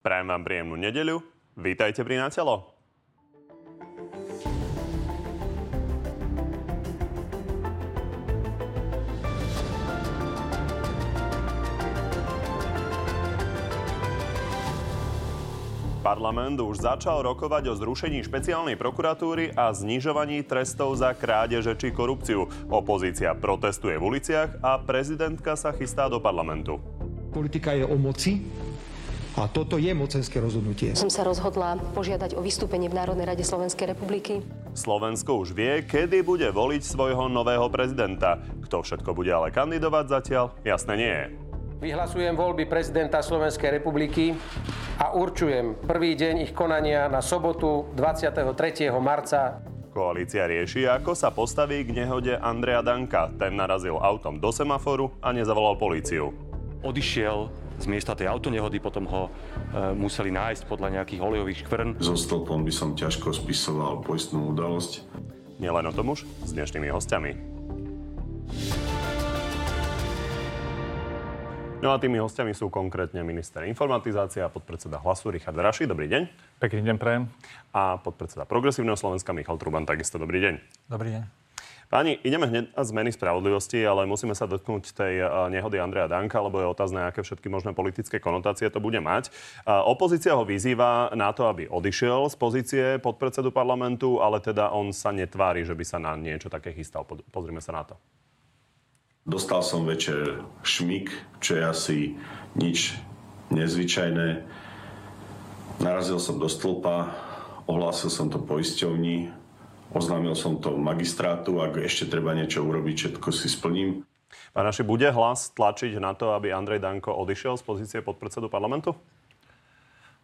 Prajem vám príjemnú nedeľu. Vítajte pri Natelo. Parlament už začal rokovať o zrušení špeciálnej prokuratúry a znižovaní trestov za krádeže či korupciu. Opozícia protestuje v uliciach a prezidentka sa chystá do parlamentu. Politika je o moci a toto je mocenské rozhodnutie. Som sa rozhodla požiadať o vystúpenie v Národnej rade Slovenskej republiky. Slovensko už vie, kedy bude voliť svojho nového prezidenta. Kto všetko bude ale kandidovať zatiaľ, jasné nie je. Vyhlasujem voľby prezidenta Slovenskej republiky a určujem prvý deň ich konania na sobotu 23. marca. Koalícia rieši, ako sa postaví k nehode Andreja Danka. Ten narazil autom do semaforu a nezavolal políciu. Odišiel z miesta tej autonehody, potom ho e, museli nájsť podľa nejakých olejových škvrn. So stĺpom by som ťažko spisoval poistnú udalosť. Nielen o tom už s dnešnými hostiami. No a tými hostiami sú konkrétne minister informatizácia a podpredseda hlasu Richard Raši. Dobrý deň. Pekný deň prajem. A podpredseda Progresívneho Slovenska Michal Truban. Takisto dobrý deň. Dobrý deň. Páni, ideme hneď na zmeny spravodlivosti, ale musíme sa dotknúť tej nehody Andreja Danka, lebo je otázne, aké všetky možné politické konotácie to bude mať. Opozícia ho vyzýva na to, aby odišiel z pozície podpredsedu parlamentu, ale teda on sa netvári, že by sa na niečo také chystal. Pozrime sa na to. Dostal som večer šmik, čo je asi nič nezvyčajné. Narazil som do stĺpa, ohlásil som to poisťovni, oznámil som to magistrátu, ak ešte treba niečo urobiť, všetko si splním. Pán Naši, bude hlas tlačiť na to, aby Andrej Danko odišiel z pozície podpredsedu parlamentu?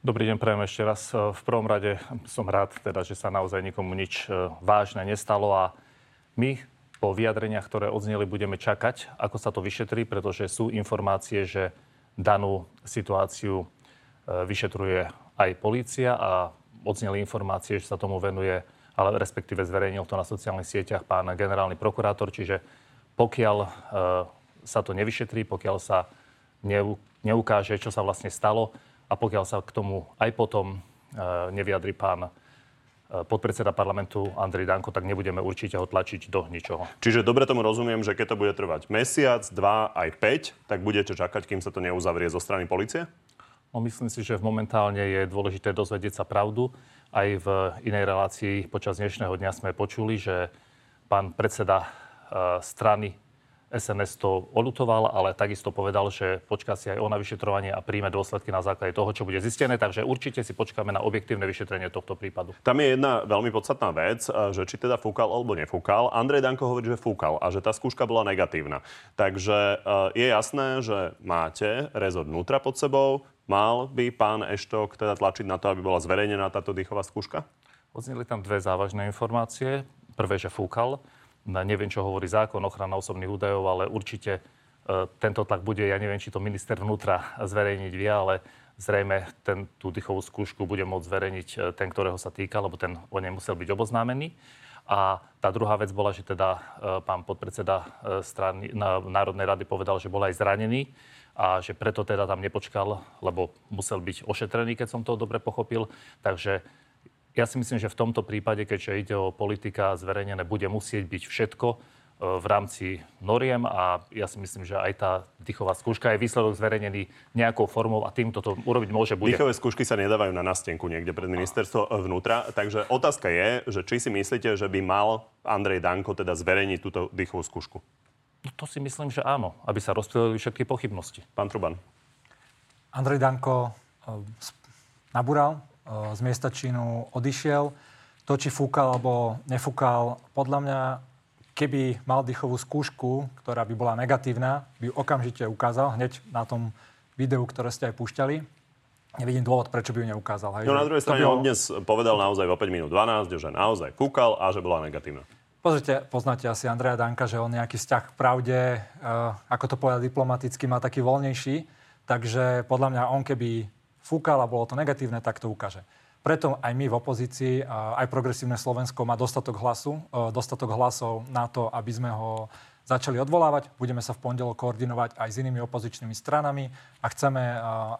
Dobrý deň, prajem ešte raz. V prvom rade som rád, teda, že sa naozaj nikomu nič e, vážne nestalo a my po vyjadreniach, ktoré odzneli, budeme čakať, ako sa to vyšetrí, pretože sú informácie, že danú situáciu e, vyšetruje aj polícia a odzneli informácie, že sa tomu venuje, ale respektíve zverejnil to na sociálnych sieťach pán generálny prokurátor, čiže pokiaľ e, sa to nevyšetrí, pokiaľ sa neukáže, čo sa vlastne stalo a pokiaľ sa k tomu aj potom e, nevyjadri pán Eh, podpredseda parlamentu Andrej Danko, tak nebudeme určite ho tlačiť do ničoho. Čiže dobre tomu rozumiem, že keď to bude trvať mesiac, dva, aj 5, tak budete čakať, kým sa to neuzavrie zo strany policie? No, myslím si, že momentálne je dôležité dozvedieť sa pravdu. Aj v inej relácii počas dnešného dňa sme počuli, že pán predseda eh, strany SNS to odutoval, ale takisto povedal, že počká si aj o na vyšetrovanie a príjme dôsledky na základe toho, čo bude zistené. Takže určite si počkáme na objektívne vyšetrenie tohto prípadu. Tam je jedna veľmi podstatná vec, že či teda fúkal alebo nefúkal. Andrej Danko hovorí, že fúkal a že tá skúška bola negatívna. Takže e, je jasné, že máte rezort vnútra pod sebou. Mal by pán Eštok teda tlačiť na to, aby bola zverejnená táto dýchová skúška? Odzneli tam dve závažné informácie. Prvé, že fúkal neviem, čo hovorí zákon, ochrana osobných údajov, ale určite e, tento tlak bude, ja neviem, či to minister vnútra zverejniť vie, ale zrejme ten, tú dýchovú skúšku bude môcť zverejniť e, ten, ktorého sa týka, lebo ten o nej musel byť oboznámený. A tá druhá vec bola, že teda e, pán podpredseda strany, Národnej rady povedal, že bol aj zranený a že preto teda tam nepočkal, lebo musel byť ošetrený, keď som to dobre pochopil. Takže ja si myslím, že v tomto prípade, keďže ide o politika zverejnené, bude musieť byť všetko e, v rámci noriem a ja si myslím, že aj tá dýchová skúška je výsledok zverejnený nejakou formou a týmto to urobiť môže bude. Dýchové skúšky sa nedávajú na nastenku niekde pred ministerstvo vnútra, takže otázka je, že či si myslíte, že by mal Andrej Danko teda zverejniť túto dýchovú skúšku? No to si myslím, že áno, aby sa rozptýlili všetky pochybnosti. Pán Truban. Andrej Danko e, nabúral z miesta činu odišiel. To, či fúkal alebo nefúkal, podľa mňa, keby mal dýchovú skúšku, ktorá by bola negatívna, by okamžite ukázal hneď na tom videu, ktoré ste aj púšťali. Nevidím dôvod, prečo by ju neukázal. Hej, no na druhej strane on dnes povedal naozaj o 5 minút 12, že naozaj fúkal a že bola negatívna. Pozrite, poznáte asi Andreja Danka, že on nejaký vzťah k pravde, uh, ako to povedať diplomaticky, má taký voľnejší. Takže podľa mňa on, keby fúkal a bolo to negatívne, tak to ukáže. Preto aj my v opozícii, aj progresívne Slovensko má dostatok hlasu, e, dostatok hlasov na to, aby sme ho začali odvolávať. Budeme sa v pondelok koordinovať aj s inými opozičnými stranami a chceme,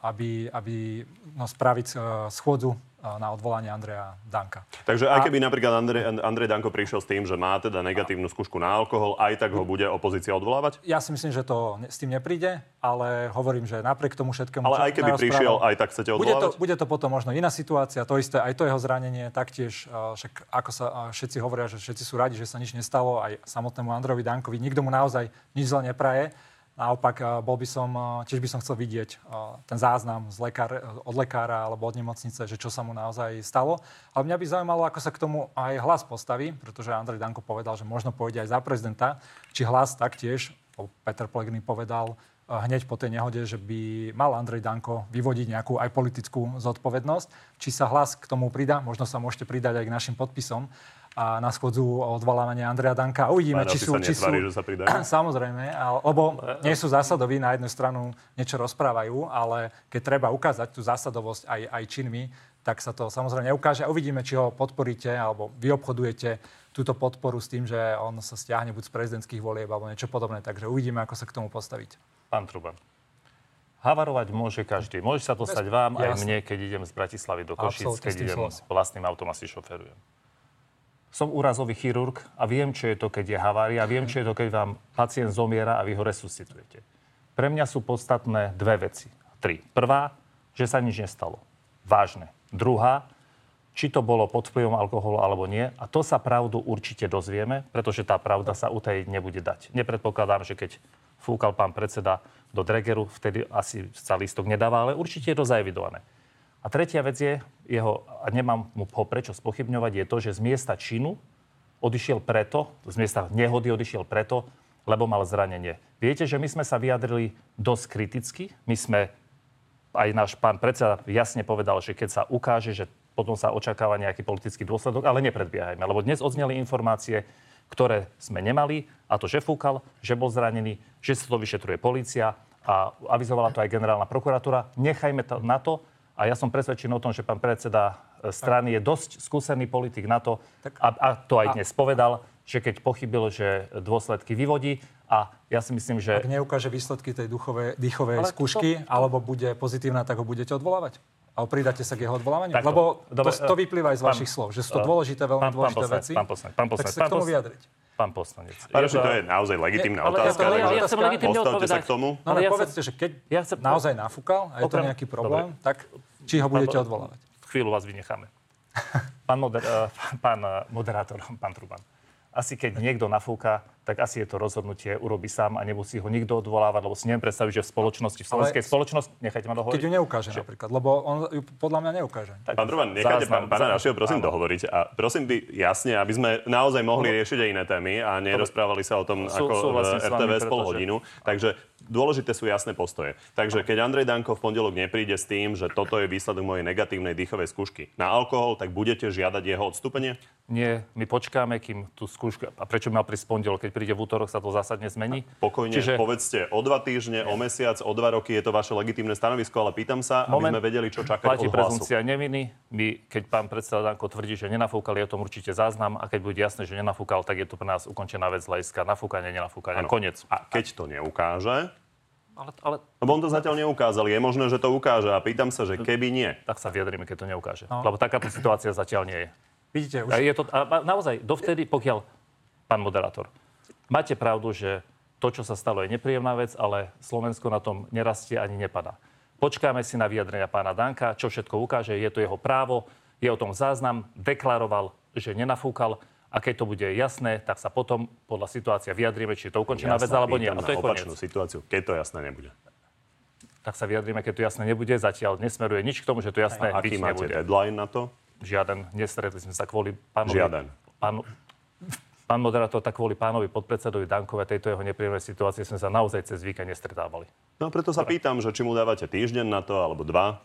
aby, aby no, spraviť schôdzu na odvolanie Andreja Danka. Takže aj keby napríklad Andrej, Andrej Danko prišiel s tým, že má teda negatívnu skúšku na alkohol, aj tak ho bude opozícia odvolávať? Ja si myslím, že to s tým nepríde, ale hovorím, že napriek tomu všetkému... Ale aj keby prišiel, aj tak chcete odvolávať? Bude to, bude to potom možno iná situácia, to isté, aj to jeho zranenie, taktiež, však ako sa všetci hovoria, že všetci sú radi, že sa nič nestalo, aj samotnému Androvi Dankovi, nikto mu naozaj nič zle nepraje. Naopak, eh, bol by som, eh, tiež by som chcel vidieť eh, ten záznam z lekár, od lekára alebo od nemocnice, že čo sa mu naozaj stalo. Ale mňa by zaujímalo, ako sa k tomu aj hlas postaví, pretože Andrej Danko povedal, že možno pôjde aj za prezidenta. Či hlas taktiež, Peter Pellegrini povedal hneď po tej nehode, že by mal Andrej Danko vyvodiť nejakú aj politickú zodpovednosť. Či sa hlas k tomu pridá, možno sa môžete pridať aj k našim podpisom a na schodzu odvolávania Andreja Danka. Uvidíme, či sú... Či sú že sa Samozrejme, ale, lebo nie sú zásadoví, na jednu stranu niečo rozprávajú, ale keď treba ukázať tú zásadovosť aj, aj činmi, tak sa to samozrejme neukáže. A uvidíme, či ho podporíte alebo vy obchodujete túto podporu s tým, že on sa stiahne buď z prezidentských volieb alebo niečo podobné. Takže uvidíme, ako sa k tomu postaviť. Pán Truban. Havarovať môže každý. Môže sa to stať vám, aj mne, keď idem z Bratislavy do Košic, keď idem s vlastným autom asi šoferujem som úrazový chirurg a viem, čo je to, keď je havária, viem, čo je to, keď vám pacient zomiera a vy ho resuscitujete. Pre mňa sú podstatné dve veci. Tri. Prvá, že sa nič nestalo. Vážne. Druhá, či to bolo pod vplyvom alkoholu alebo nie. A to sa pravdu určite dozvieme, pretože tá pravda sa utajiť nebude dať. Nepredpokladám, že keď fúkal pán predseda do Dregeru, vtedy asi sa lístok nedáva, ale určite je to zaevidované. A tretia vec je, jeho, a nemám mu ho prečo spochybňovať, je to, že z miesta činu odišiel preto, z miesta nehody odišiel preto, lebo mal zranenie. Viete, že my sme sa vyjadrili dosť kriticky. My sme, aj náš pán predseda jasne povedal, že keď sa ukáže, že potom sa očakáva nejaký politický dôsledok, ale nepredbiehajme, lebo dnes odzneli informácie, ktoré sme nemali, a to, že fúkal, že bol zranený, že sa to vyšetruje policia a avizovala to aj generálna prokuratúra. Nechajme to na to, a ja som presvedčený o tom, že pán predseda e, strany je dosť skúsený politik na to, a, a to aj dnes povedal, že keď pochybil, že dôsledky vyvodí. A ja si myslím, že... Ak neukáže výsledky tej duchovej, dýchovej Ale skúšky, to... alebo bude pozitívna, tak ho budete odvolávať? A pridáte sa k jeho odvolávaniu? Takto. Lebo Dobre, to, to vyplýva aj z pán, vašich slov, že sú to dôležité, veľmi pán, dôležité pán veci. Pán poslanec, pán poslanec, tak sa k tomu vyjadriť. Pán poslanec. Pán ja, to je naozaj legitimná je, otázka. Ale ja, ja chcem legitimne odpovedať. sa k tomu. No, ale ja povedzte, že keď ja chcem... naozaj nafúkal a je to nejaký problém, Dobre. tak či ho budete odvolávať? Chvíľu vás vynecháme. Pán, moder, uh, pán uh, moderátor, pán Truban. Asi keď niekto nafúka, tak asi je to rozhodnutie urobí sám a nemusí ho nikto odvolávať, lebo si neviem predstaviť, že v spoločnosti, v slovenskej Ale spoločnosti, nechajte ma dohovoriť. Keď ju neukáže že... napríklad, lebo on ju podľa mňa neukáže. Tak, pán Truban, nechajte záznam, pána našeho prosím áno. dohovoriť a prosím by jasne, aby sme naozaj mohli riešiť aj iné témy a nerozprávali sa o tom sú, ako v RTVS pol hodinu. Takže dôležité sú jasné postoje. Takže keď Andrej Danko v pondelok nepríde s tým, že toto je výsledok mojej negatívnej dýchovej skúšky na alkohol, tak budete žiadať jeho odstúpenie? Nie, my počkáme, kým tú skúšku... A prečo mal prísť pondelok? Keď príde v útorok, sa to zásadne zmení? Pokojne, Čiže... povedzte o dva týždne, o mesiac, o dva roky, je to vaše legitímne stanovisko, ale pýtam sa, Moment, aby sme vedeli, čo čakať platí od prezumcia neviny. My, keď pán predseda Danko tvrdí, že nenafúkal, je o tom určite záznam a keď bude jasné, že nenafúkal, tak je to pre nás ukončená vec hľadiska nafúkanie, nenafúkanie. Konec. A keď to neukáže, ale, ale... Lebo on to zatiaľ neukázal. Je možné, že to ukáže a pýtam sa, že keby nie. Tak sa vyjadrime, keď to neukáže. No. Lebo takáto situácia zatiaľ nie je. Vidíte, už... A je to, a naozaj, dovtedy, pokiaľ, pán moderátor, máte pravdu, že to, čo sa stalo, je nepríjemná vec, ale Slovensko na tom nerastie ani nepadá. Počkáme si na vyjadrenia pána Danka, čo všetko ukáže, je to jeho právo, je o tom záznam, deklaroval, že nenafúkal a keď to bude jasné, tak sa potom podľa situácia vyjadrime, či je to ukončená vec alebo nie. A to je opačnú koniec. situáciu, keď to jasné nebude. Tak sa vyjadrime, keď to jasné nebude. Zatiaľ nesmeruje nič k tomu, že to jasné a byť máte nebude. deadline na to? Žiaden. Nestretli sme sa kvôli pánovi... Žiaden. Pánu, pán moderátor, tak kvôli pánovi podpredsedovi Dankove tejto jeho nepríjemnej situácie sme sa naozaj cez víkend nestretávali. No preto sa pýtam, že či mu dávate týždeň na to, alebo dva,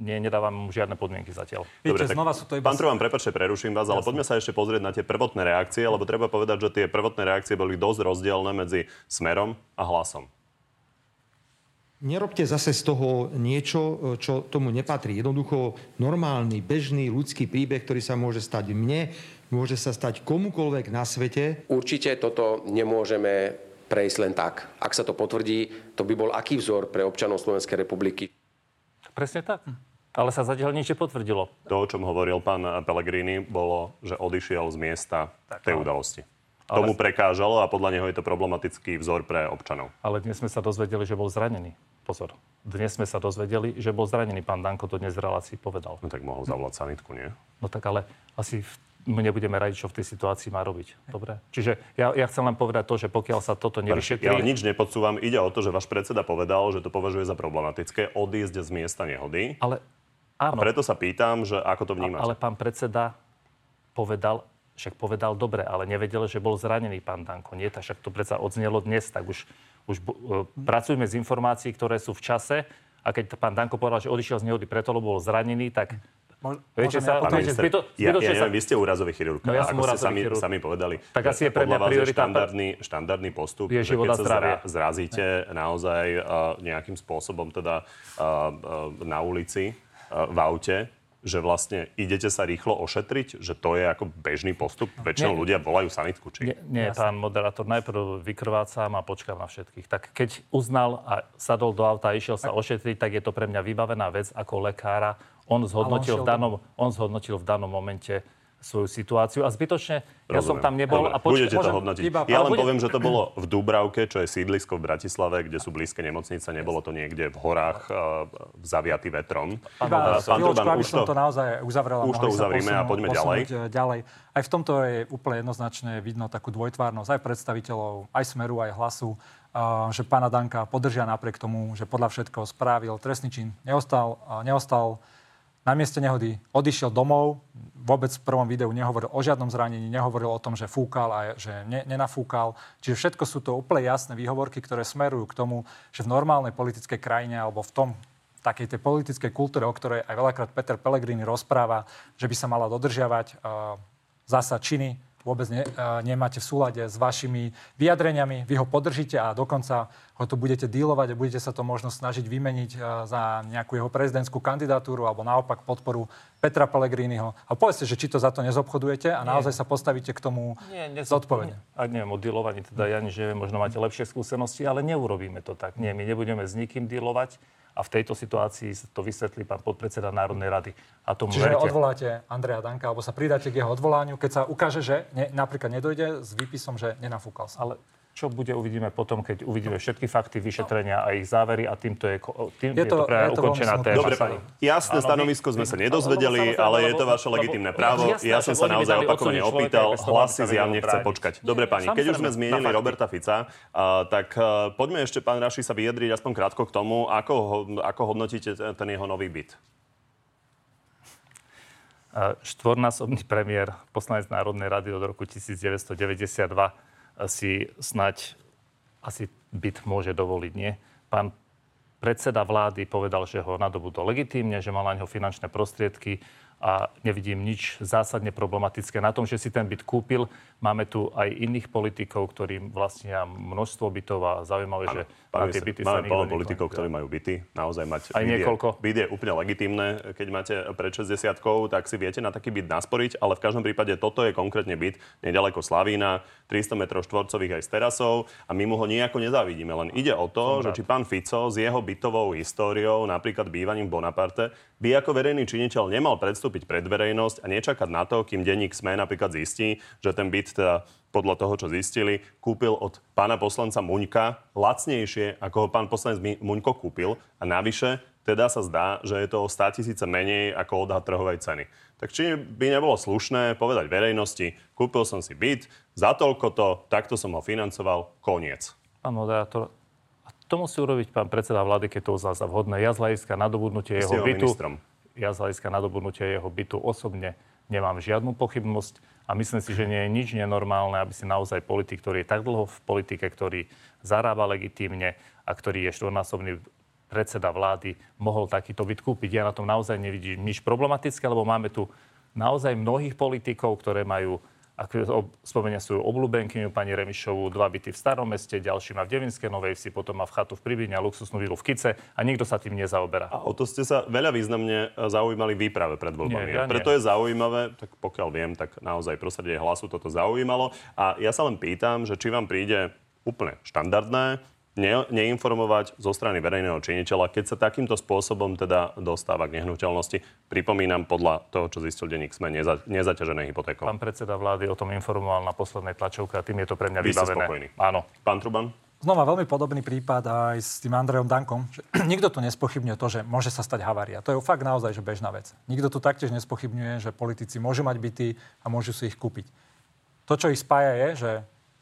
nie, nedávam mu žiadne podmienky zatiaľ. Dobre, Víte, znova sú to iba... Pán Trovan, prepáčte, preruším vás, ale poďme sa ešte pozrieť na tie prvotné reakcie, lebo treba povedať, že tie prvotné reakcie boli dosť rozdielne medzi Smerom a Hlasom. Nerobte zase z toho niečo, čo tomu nepatrí. Jednoducho normálny, bežný ľudský príbeh, ktorý sa môže stať mne, môže sa stať komukoľvek na svete. Určite toto nemôžeme prejsť len tak. Ak sa to potvrdí, to by bol aký vzor pre občanov Slovenskej republiky? Presne tak. Ale sa zatiaľ nič nepotvrdilo. To, o čom hovoril pán Pellegrini, bolo, že odišiel z miesta Tak, tej udalosti. ale- Tomu prekážalo a podľa neho je to problematický vzor pre občanov. Ale dnes sme sa dozvedeli, že bol zranený. Pozor. Dnes sme sa dozvedeli, že bol zranený. Pán Danko to dnes v relácii povedal. No tak mohol zavolať sanitku, nie? No tak ale asi v- my nebudeme radiť, čo v tej situácii má robiť. Dobre? Čiže ja, ja chcem len povedať to, že pokiaľ sa toto nevyšetrí... Ja nič nepodsúvam. Ide o to, že váš predseda povedal, že to považuje za problematické odísť z miesta nehody. Ale A áno, preto sa pýtam, že ako to vnímate. ale pán predseda povedal, však povedal dobre, ale nevedel, že bol zranený pán Danko. Nie, tak však to predsa odznelo dnes, tak už, už uh, pracujme z informácií, ktoré sú v čase. A keď pán Danko povedal, že odišiel z nehody preto, lebo bol zranený, tak Mo- Viete sa- Pán minister, zbyto- ja, ja neviem, vy ste úrazový chirurg. No ja som ako ste úrazový sami, chirurg. sami povedali. Tak asi je pre mňa priorita- štandardný, štandardný postup, Je že keď a sa zdravie. zra, zrazíte naozaj uh, nejakým spôsobom teda uh, uh, na ulici, v aute, že vlastne idete sa rýchlo ošetriť, že to je ako bežný postup. Väčšinou Nie. ľudia volajú sanitku, či? Nie, nie pán moderátor, najprv vykrvácam a počkám na všetkých. Tak keď uznal a sadol do auta a išiel sa ošetriť, tak je to pre mňa vybavená vec ako lekára. On zhodnotil, šiel v danom, on zhodnotil v danom momente svoju situáciu a zbytočne ja som Rozumiem. tam nebol Dobre, a počkám. Budete to hodnotiť. iba- ja ale len bude- poviem, že to bolo v Dúbravke, čo je sídlisko v Bratislave, kde sú blízke nemocnice. Nebolo to niekde v horách uh, zaviatý vetrom. Iba Uh, pán Turban, aby už som to... to naozaj uzavrel. a už to uzavrime a poďme ďalej. ďalej. Aj v tomto je úplne jednoznačne vidno takú dvojtvárnosť aj predstaviteľov, aj Smeru, aj Hlasu, a, že pána Danka podržia napriek tomu, že podľa všetkoho spravil trestný čin. Neostal, neostal na mieste nehody, odišiel domov, vôbec v prvom videu nehovoril o žiadnom zranení, nehovoril o tom, že fúkal a že ne, nenafúkal. Čiže všetko sú to úplne jasné výhovorky, ktoré smerujú k tomu, že v normálnej politickej krajine alebo v tom takej tej politickej kultúre, o ktorej aj veľakrát Peter Pellegrini rozpráva, že by sa mala dodržiavať uh, zasa činy, vôbec ne, nemáte v súlade s vašimi vyjadreniami, vy ho podržíte a dokonca ho tu budete dílovať a budete sa to možno snažiť vymeniť za nejakú jeho prezidentskú kandidatúru alebo naopak podporu Petra Pellegriniho. A povedzte, že či to za to nezobchodujete a naozaj sa postavíte k tomu zodpovedne. Ak neviem o dealovaní, teda ja neviem, možno máte lepšie skúsenosti, ale neurobíme to tak. Nie, my nebudeme s nikým dealovať a v tejto situácii to vysvetlí pán podpredseda Národnej rady. A tomu Čiže verte. odvoláte Andreja Danka, alebo sa pridáte k jeho odvolaniu, keď sa ukáže, že ne, napríklad nedojde s výpisom, že nenafúkal sa. Ale čo bude, uvidíme potom, keď uvidíme všetky fakty vyšetrenia a ich závery a týmto je, tým Je je, to- je to ukončená veľmi téma. Dobre, Sani. jasné Áno, stanovisko sme sa nedozvedeli, lebo ale je to vaše legitimné právo. jasné, Ja som sa naozaj opakovane opýtal, hlas si zjavne chce počkať. Dobre, pani, keď už sme zmienili. Roberta Fica, tak a, poďme ešte, pán Raši, sa vyjadriť aspoň krátko k tomu, ako, ako hodnotíte ten jeho nový byt. A Štvornásobný premiér, poslanec Národnej rady od roku 1992 si snať asi byt môže dovoliť, nie? Pán predseda vlády povedal, že ho nadobudol legitímne, že mal na neho finančné prostriedky a nevidím nič zásadne problematické na tom, že si ten byt kúpil. Máme tu aj iných politikov, ktorí vlastnia množstvo bytov a zaujímavé, že Pán na tie byty máme plno politikov, ktorí majú byty. Naozaj mať Aj byt je- niekoľko. Byt je úplne legitimné. Keď máte pred 60 tak si viete na taký byt nasporiť, ale v každom prípade toto je konkrétne byt nedaleko Slavína, 300 m štvorcových aj s terasou a my mu ho nejako nezávidíme. Len ide o to, že či pán Fico s jeho bytovou históriou, napríklad bývaním v Bonaparte, by ako verejný činiteľ nemal predstúpiť pred verejnosť a nečakať na to, kým denník SME napríklad zistí, že ten byt teda podľa toho, čo zistili, kúpil od pána poslanca Muňka lacnejšie, ako ho pán poslanec Muňko kúpil. A navyše, teda sa zdá, že je to o 100 tisíce menej ako odhad trhovej ceny. Tak či by nebolo slušné povedať verejnosti, kúpil som si byt, za toľko to, takto som ho financoval, koniec. Pán moderátor, to musí urobiť pán predseda vlády, keď to uzná za vhodné. Ja z hľadiska nadobudnutia jeho bytu, ministrom. ja z hľadiska nadobudnutia jeho bytu osobne nemám žiadnu pochybnosť a myslím si, že nie je nič nenormálne, aby si naozaj politik, ktorý je tak dlho v politike, ktorý zarába legitímne a ktorý je štvornásobný predseda vlády, mohol takýto byt kúpiť. Ja na tom naozaj nevidím nič problematické, lebo máme tu naozaj mnohých politikov, ktoré majú ako spomenia svoju obľúbenkyňu pani Remišovú, dva byty v starom meste, ďalší má v Devinskej Novej Vsi, potom má v chatu v Pribíne a luxusnú vilu v Kice a nikto sa tým nezaoberá. A o to ste sa veľa významne e, zaujímali vy práve pred voľbami. Nie, ja A Preto je zaujímavé, tak pokiaľ viem, tak naozaj prosadenie hlasu toto zaujímalo. A ja sa len pýtam, že či vám príde úplne štandardné ne, neinformovať zo strany verejného činiteľa, keď sa takýmto spôsobom teda dostáva k nehnuteľnosti. Pripomínam podľa toho, čo zistil denník SME, neza, nezaťažené hypotékou. Pán predseda vlády o tom informoval na poslednej tlačovke a tým je to pre mňa Vy ste vybavené. spokojní? Áno. Pán Truban? Znova veľmi podobný prípad aj s tým Andrejom Dankom. Že nikto tu nespochybňuje to, že môže sa stať havária. To je fakt naozaj že bežná vec. Nikto tu taktiež nespochybňuje, že politici môžu mať byty a môžu si ich kúpiť. To, čo ich spája, je, že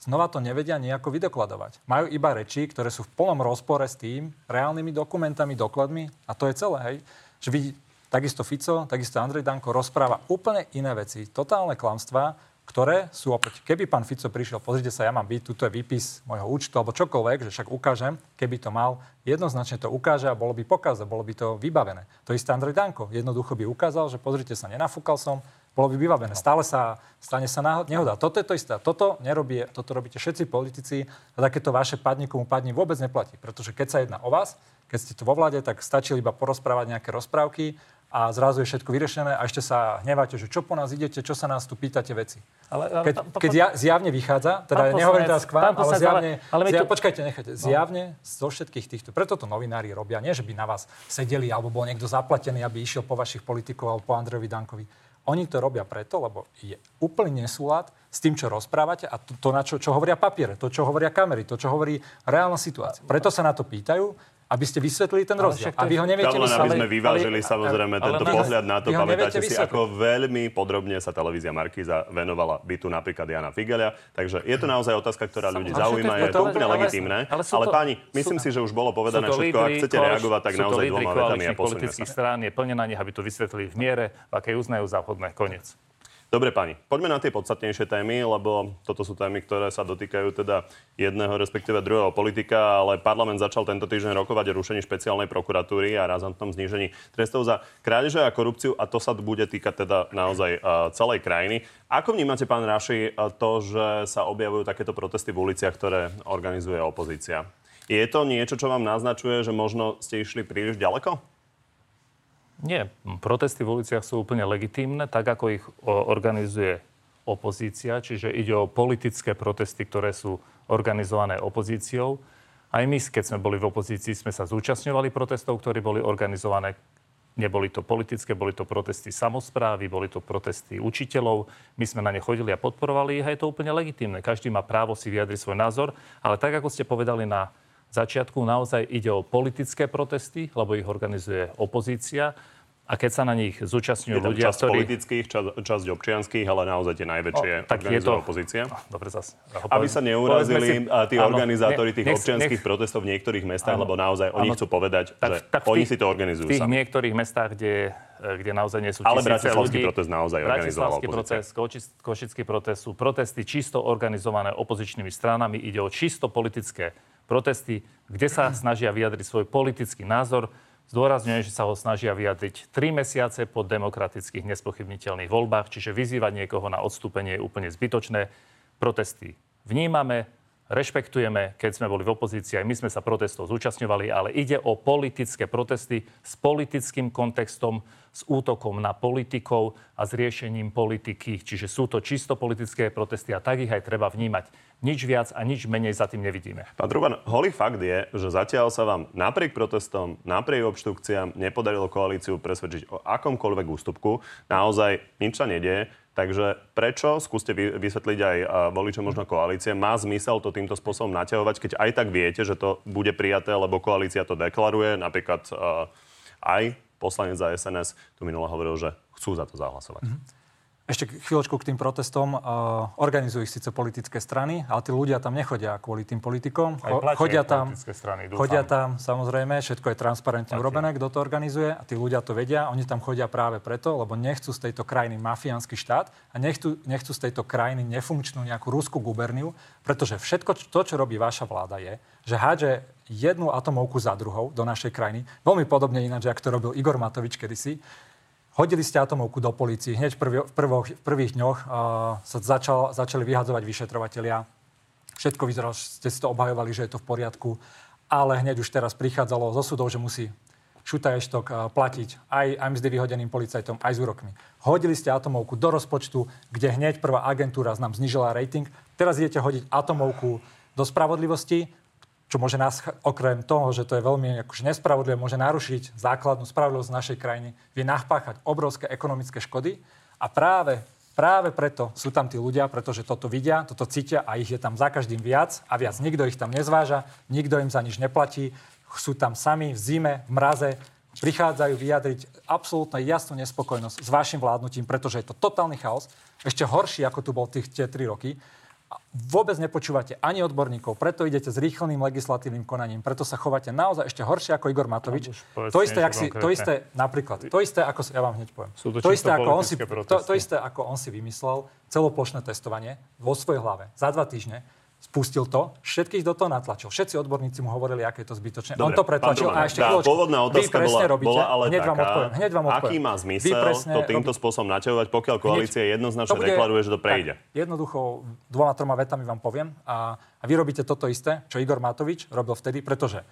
znova to nevedia nejako vydokladovať. Majú iba reči, ktoré sú v plnom rozpore s tým, reálnymi dokumentami, dokladmi a to je celé. Hej. Že vy, takisto Fico, takisto Andrej Danko rozpráva úplne iné veci, totálne klamstvá, ktoré sú opäť, keby pán Fico prišiel, pozrite sa, ja mám byť, tuto je výpis môjho účtu, alebo čokoľvek, že však ukážem, keby to mal, jednoznačne to ukáže a bolo by pokazé, bolo by to vybavené. To isté Andrej Danko. Jednoducho by ukázal, že pozrite sa, nenafúkal som, bolo by vybavené. Stále sa, stane sa nehoda. Toto je to isté. Toto nerobí, toto robíte všetci politici a takéto vaše padni komu padni vôbec neplatí. Pretože keď sa jedná o vás, keď ste tu vo vláde, tak stačí iba porozprávať nejaké rozprávky a zrazu je všetko vyriešené a ešte sa hneváte, že čo po nás idete, čo sa nás tu pýtate veci. Ale, Keď, pán- keď ja, zjavne vychádza, teda Pán nehovorím teraz k vám, ale zjavne, ale- ale my zjavne tu- počkajte, nechajte, zjavne zo všetkých týchto, preto to novinári robia, nie, že by na vás sedeli, alebo bol niekto zaplatený, aby išiel po vašich politikov alebo po Andrejovi Dankovi. Oni to robia preto, lebo je úplný nesúlad s tým, čo rozprávate a to, to na čo, čo hovoria papiere, to, čo hovoria kamery, to, čo hovorí reálna situácia. Preto sa na to pýtajú, aby ste vysvetlili ten Ale rozdiel. A vy ho neviete Tam len aby sme vyvážili Ale- samozrejme ale tento my- pohľad na to. Pamätáte si, vysvetliť. ako veľmi podrobne sa televízia Markíza venovala bytu napríklad Jana Figelia. Takže je to naozaj otázka, ktorá ľudí Ale zaujíma. Je to- ale- úplne ale- legitímne. ale Ale páni, myslím si, že už bolo povedané všetko. Ak chcete reagovať, tak naozaj dvoma vetami a politických strán. Je plne na nich, aby to vysvetlili v miere, v akej uznajú za vhodné. Koniec. Dobre, pani, poďme na tie podstatnejšie témy, lebo toto sú témy, ktoré sa dotýkajú teda jedného, respektíve druhého politika, ale parlament začal tento týždeň rokovať o rušení špeciálnej prokuratúry a razantnom znížení trestov za krádeže a korupciu a to sa bude týkať teda naozaj uh, celej krajiny. Ako vnímate, pán Raši, to, že sa objavujú takéto protesty v uliciach, ktoré organizuje opozícia? Je to niečo, čo vám naznačuje, že možno ste išli príliš ďaleko? Nie, protesty v uliciach sú úplne legitímne, tak ako ich organizuje opozícia, čiže ide o politické protesty, ktoré sú organizované opozíciou. Aj my, keď sme boli v opozícii, sme sa zúčastňovali protestov, ktoré boli organizované. Neboli to politické, boli to protesty samozprávy, boli to protesty učiteľov. My sme na ne chodili a podporovali ich a je to úplne legitímne. Každý má právo si vyjadriť svoj názor, ale tak, ako ste povedali na začiatku, naozaj ide o politické protesty, lebo ich organizuje opozícia. A keď sa na nich zúčastňujú Je tam ľudia, časť ktorí... politických, časť, časť občianských, ale naozaj tie najväčšie O, tak je to- opozícia. Dobre, zase. Aby sa neurazili a tí áno, organizátori tých nech- občianských nech- protestov v niektorých mestách, Áno. lebo naozaj oni Áno. chcú povedať, Tak- že tak oni tých- si to organizujú V tých sami. niektorých mestách, kde, kde naozaj nie sú Ale tisíce bratislavský ľudí. protest naozaj organizovala Bratislavský opozícia. protest, Košický protest sú protesty čisto organizované opozičnými stranami. Ide o čisto politické protesty, kde sa snažia vyjadriť svoj politický názor. Zdôrazňujem, že sa ho snažia vyjadriť 3 mesiace po demokratických nespochybniteľných voľbách, čiže vyzývať niekoho na odstúpenie je úplne zbytočné. Protesty vnímame, rešpektujeme, keď sme boli v opozícii, aj my sme sa protestov zúčastňovali, ale ide o politické protesty s politickým kontextom, s útokom na politikov a s riešením politiky. Čiže sú to čisto politické protesty a tak ich aj treba vnímať. Nič viac a nič menej za tým nevidíme. Pán Truban, holý fakt je, že zatiaľ sa vám napriek protestom, napriek obštrukciám nepodarilo koalíciu presvedčiť o akomkoľvek ústupku. Naozaj nič sa nedieje. Takže prečo, skúste vy- vysvetliť aj voličom možno koalície, má zmysel to týmto spôsobom naťahovať, keď aj tak viete, že to bude prijaté, lebo koalícia to deklaruje. Napríklad a, aj poslanec za SNS tu minule hovoril, že chcú za to zahlasovať. Mm-hmm. Ešte chvíľočku k tým protestom. Uh, organizujú ich síce politické strany, ale tí ľudia tam nechodia kvôli tým politikom. Aj platia chodia tam, strany, dúfam. chodia tam, samozrejme, všetko je transparentne urobené, kto to organizuje a tí ľudia to vedia. Oni tam chodia práve preto, lebo nechcú z tejto krajiny mafiánsky štát a nechcú, nechcú z tejto krajiny nefunkčnú nejakú ruskú guberniu, pretože všetko to, čo robí vaša vláda je, že hádže jednu atomovku za druhou do našej krajiny, veľmi podobne ináč, ako to robil Igor Matovič kedysi, Hodili ste atomovku do polícii. Hneď v, v, prvo, v prvých dňoch uh, sa začal, začali vyhadzovať vyšetrovatelia. Všetko vyzeralo, ste si to obhajovali, že je to v poriadku. Ale hneď už teraz prichádzalo zo súdov, že musí Šutaještok uh, platiť aj, aj mzdy vyhodeným policajtom, aj s úrokmi. Hodili ste atomovku do rozpočtu, kde hneď prvá agentúra nám znižila rating. Teraz idete hodiť atomovku do spravodlivosti, čo môže nás, okrem toho, že to je veľmi akože nespravodlivé, môže narušiť základnú spravodlivosť našej krajiny, vie nachpáchať obrovské ekonomické škody. A práve, práve preto sú tam tí ľudia, pretože toto vidia, toto cítia a ich je tam za každým viac a viac. Nikto ich tam nezváža, nikto im za nič neplatí. Sú tam sami v zime, v mraze, prichádzajú vyjadriť absolútne jasnú nespokojnosť s vašim vládnutím, pretože je to totálny chaos, ešte horší, ako tu bol tých tie 3 roky vôbec nepočúvate ani odborníkov, preto idete s rýchlým legislatívnym konaním, preto sa chovate naozaj ešte horšie ako Igor Matovič. No, to isté, si, to isté, napríklad, to isté ako, ja vám hneď poviem, Sú to, to, isté, ako on si, to, to isté ako on si vymyslel, celoplošné testovanie vo svojej hlave za dva týždne, spustil to, všetkých do toho natlačil. Všetci odborníci mu hovorili, aké je to zbytočné. Dobre, On to pretlačil a ešte tá pôvodná otázka vy bola, robíte, bola ale hneď taká, vám odpoviem, hneď vám odpoviem. aký má zmysel to týmto robí... spôsobom naťahovať, pokiaľ koalícia hneď, jednoznačne bude, deklaruje, že to prejde? Tak, jednoducho dvoma, troma vetami vám poviem a, a vy robíte toto isté, čo Igor Matovič robil vtedy, pretože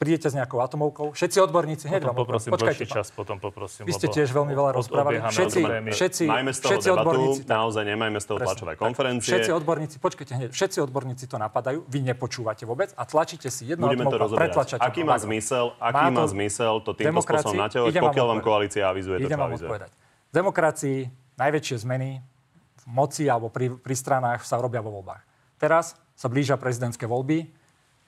prídete s nejakou atomovkou, všetci odborníci, hneď potom vám poprosím Počkajte, čas, potom poprosím. Vy ste tiež veľmi veľa rozprávali. Všetci, všetci, Majme z toho všetci debatu, odborníci, naozaj nemajme z toho tlačové konferencie. Všetci odborníci, počkajte hneď, všetci odborníci to napadajú, vy nepočúvate vôbec a tlačíte si jedno Budeme to rozoberať. Aký má zmysel, aký má zmysel to týmto spôsobom naťahovať, pokiaľ vám koalícia avizuje to, čo avizuje? V demokracii najväčšie zmeny v moci alebo pri, pri stranách sa robia vo voľbách. Teraz sa blížia prezidentské voľby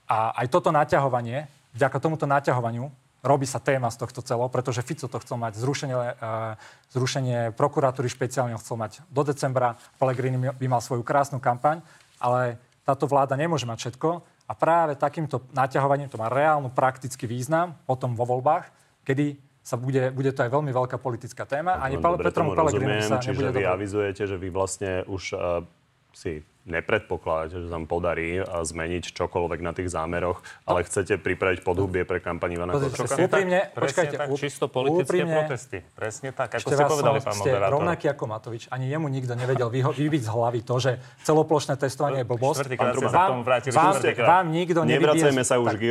a aj toto naťahovanie vďaka tomuto naťahovaniu robí sa téma z tohto celo, pretože Fico to chcel mať zrušenie, uh, zrušenie prokuratúry špeciálne chcel mať do decembra, Pellegrini by mal svoju krásnu kampaň, ale táto vláda nemôže mať všetko a práve takýmto naťahovaním to má reálnu praktický význam potom vo voľbách, kedy sa bude, bude to aj veľmi veľká politická téma. Ani Petrom Pellegrini sa čiže nebude vy dobre. avizujete, že vy vlastne už uh, si nepredpokladáte, že sa vám podarí zmeniť čokoľvek na tých zámeroch, ale chcete pripraviť podhubie pre kampaň Ivana Korčoka? Úprimne, počkajte, tak, čisto politické úprimne, protesty. Presne tak, ako ste povedali, pán ste moderátor. rovnaký ako Matovič. Ani jemu nikto nevedel vybiť z hlavy to, že celoplošné testovanie je blbosť. Vám, vám, vám nikto Nevracajme sa už k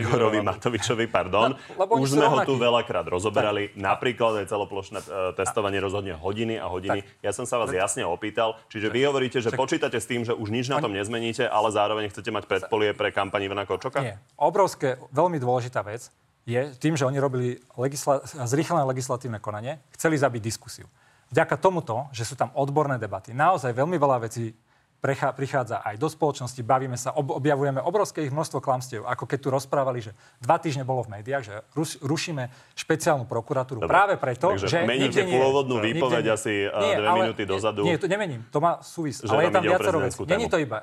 Igorovi Matovičovi, pardon. Už sme ho tu veľakrát rozoberali. Napríklad aj celoplošné e, testovanie rozhodne hodiny a hodiny. Ja som sa vás jasne opýtal, či Čiže vy hovoríte, že počítate s tým, že už nič na tom nezmeníte, ale zároveň chcete mať predpolie pre kampani Ivana Korčoka? Nie. Obrovské, veľmi dôležitá vec je tým, že oni robili legisla- zrýchlené legislatívne konanie, chceli zabiť diskusiu. Vďaka tomuto, že sú tam odborné debaty, naozaj veľmi veľa vecí precha- prichádza aj do spoločnosti, bavíme sa, ob- objavujeme obrovské ich množstvo klamstiev, ako keď tu rozprávali, že dva týždne bolo v médiách, že ruš- rušíme špeciálnu prokuratúru Dobre. práve preto, Takže že... meníte pôvodnú výpoveď nie, asi nie, dve ale, minúty dozadu. Nie, to nemením, to má súvis, ale je tam viacero vecí. Není to iba...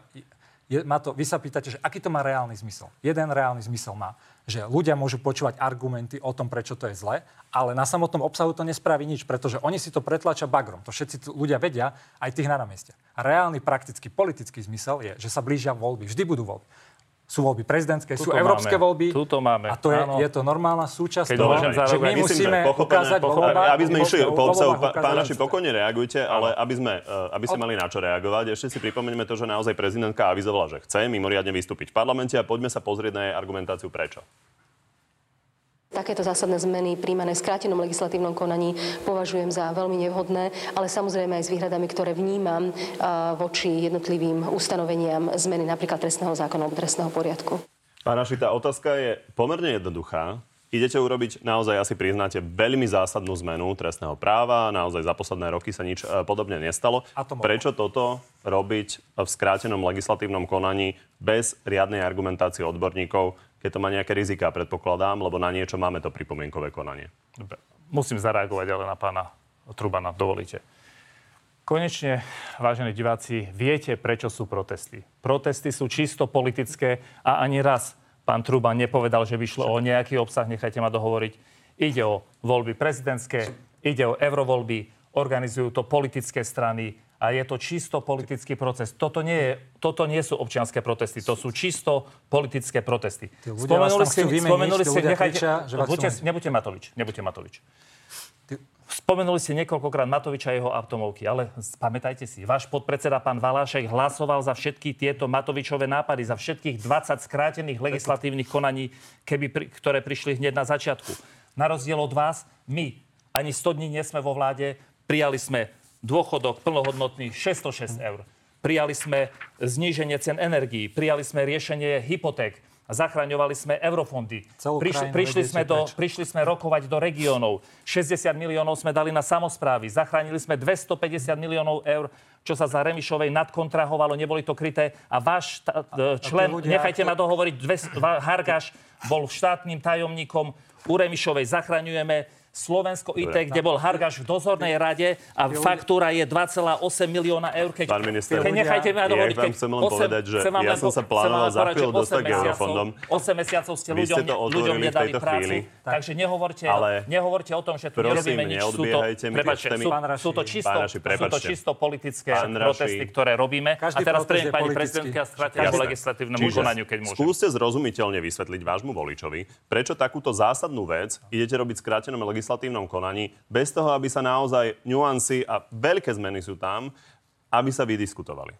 Je, má to, vy sa pýtate, že aký to má reálny zmysel. Jeden reálny zmysel má že ľudia môžu počúvať argumenty o tom, prečo to je zle, ale na samotnom obsahu to nespraví nič, pretože oni si to pretlačia bagrom. To všetci ľudia vedia, aj tých na námestia. A reálny praktický politický zmysel je, že sa blížia voľby. Vždy budú voľby sú voľby prezidentské, sú európske máme. voľby. Tuto máme. A to je, je to normálna súčasť Keď toho, že my musíme ukázať voľbách. Aby sme išli po obsahu, pán Naši, pokojne reagujte, ale aby sme, eh, aby sme mali na čo reagovať, ešte si pripomenieme to, že naozaj prezidentka avizovala, že chce mimoriadne vystúpiť v parlamente a poďme sa pozrieť na jej argumentáciu prečo. Takéto zásadné zmeny príjmané v skrátenom legislatívnom konaní považujem za veľmi nevhodné, ale samozrejme aj s výhradami, ktoré vnímam voči jednotlivým ustanoveniam zmeny napríklad trestného zákona alebo trestného poriadku. Pán Rašita, otázka je pomerne jednoduchá. Idete urobiť naozaj, asi priznáte, veľmi zásadnú zmenu trestného práva. Naozaj za posledné roky sa nič e, podobne nestalo. Prečo toto robiť v skrátenom legislatívnom konaní bez riadnej argumentácie odborníkov, keď to má nejaké rizika, predpokladám, lebo na niečo máme to pripomienkové konanie. Dobre. Musím zareagovať ale na pána Trubana, dovolíte. Konečne, vážení diváci, viete, prečo sú protesty. Protesty sú čisto politické a ani raz pán Truban nepovedal, že vyšlo o nejaký obsah, nechajte ma dohovoriť. Ide o voľby prezidentské, ide o eurovoľby, organizujú to politické strany, a je to čisto politický proces. Toto nie, je, toto nie sú občianské protesty, to sú čisto politické protesty. Spomenuli ste, spomenuli ste, nechajte, buďte, nebuďte Matovič, nebuďte Matovič. Spomenuli ste niekoľkokrát Matoviča a jeho automovky, ale pamätajte si, váš podpredseda pán Valášek hlasoval za všetky tieto Matovičové nápady, za všetkých 20 skrátených legislatívnych konaní, keby, pri, ktoré prišli hneď na začiatku. Na rozdiel od vás, my ani 100 dní nie sme vo vláde, prijali sme dôchodok plnohodnotný 606 eur. prijali sme zníženie cien energií, prijali sme riešenie hypoték, Zachraňovali sme eurofondy. Priš, prišli, sme do, prišli sme rokovať do regiónov. 60 miliónov sme dali na samozprávy. Zachránili sme 250 miliónov eur, čo sa za Remišovej nadkontrahovalo, neboli to kryté. A váš ta, člen, ľudia, nechajte ma dohovoriť, Hargaš bol štátnym tajomníkom u Remišovej. Zachraňujeme Slovensko IT, kde bol Hargaš v dozornej rade a faktúra je 2,8 milióna eur. Keď, Pán minister, keď nechajte ma dovoliť. Ja vám chcem len 8, povedať, že ja som sa plánoval za chvíľu dostať k eurofondom. 8 mesiacov ste ľuďom, ľuďom nedali prácu. Takže nehovorte, ale nehovorte o tom, že tu nerobíme nič. Sú to, prepáčte, sú, sú, to čisto, sú to čisto politické protesty, ktoré robíme. A teraz prejdem pani prezidentka a stratia legislatívnemu konaniu, keď môžem. Skúste zrozumiteľne vysvetliť vášmu voličovi, prečo takúto zásadnú vec idete robiť skrátenom legislatívnom legislatívnom konaní, bez toho, aby sa naozaj nuancy a veľké zmeny sú tam, aby sa vydiskutovali.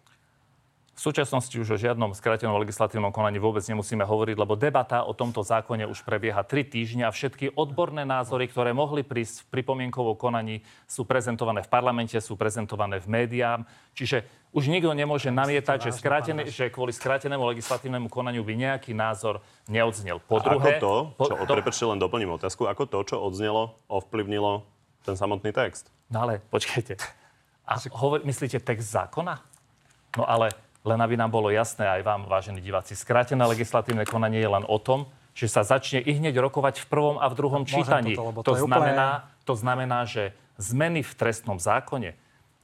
V súčasnosti už o žiadnom skrátenom legislatívnom konaní vôbec nemusíme hovoriť, lebo debata o tomto zákone už prebieha tri týždne a všetky odborné názory, ktoré mohli prísť v pripomienkovom konaní, sú prezentované v parlamente, sú prezentované v médiách. Čiže už nikto nemôže namietať, že, skrátené, že kvôli skrátenému legislatívnemu konaniu by nejaký názor neodznel. Po druhé, ako to, čo, po, to... len doplním otázku, ako to, čo odznelo, ovplyvnilo ten samotný text? No ale počkajte. A hovor, myslíte text zákona? No ale len aby nám bolo jasné aj vám, vážení diváci, skrátené legislatívne konanie je len o tom, že sa začne i hneď rokovať v prvom a v druhom čítaní. To, to, to, znamená, úplne... to znamená, že zmeny v trestnom zákone,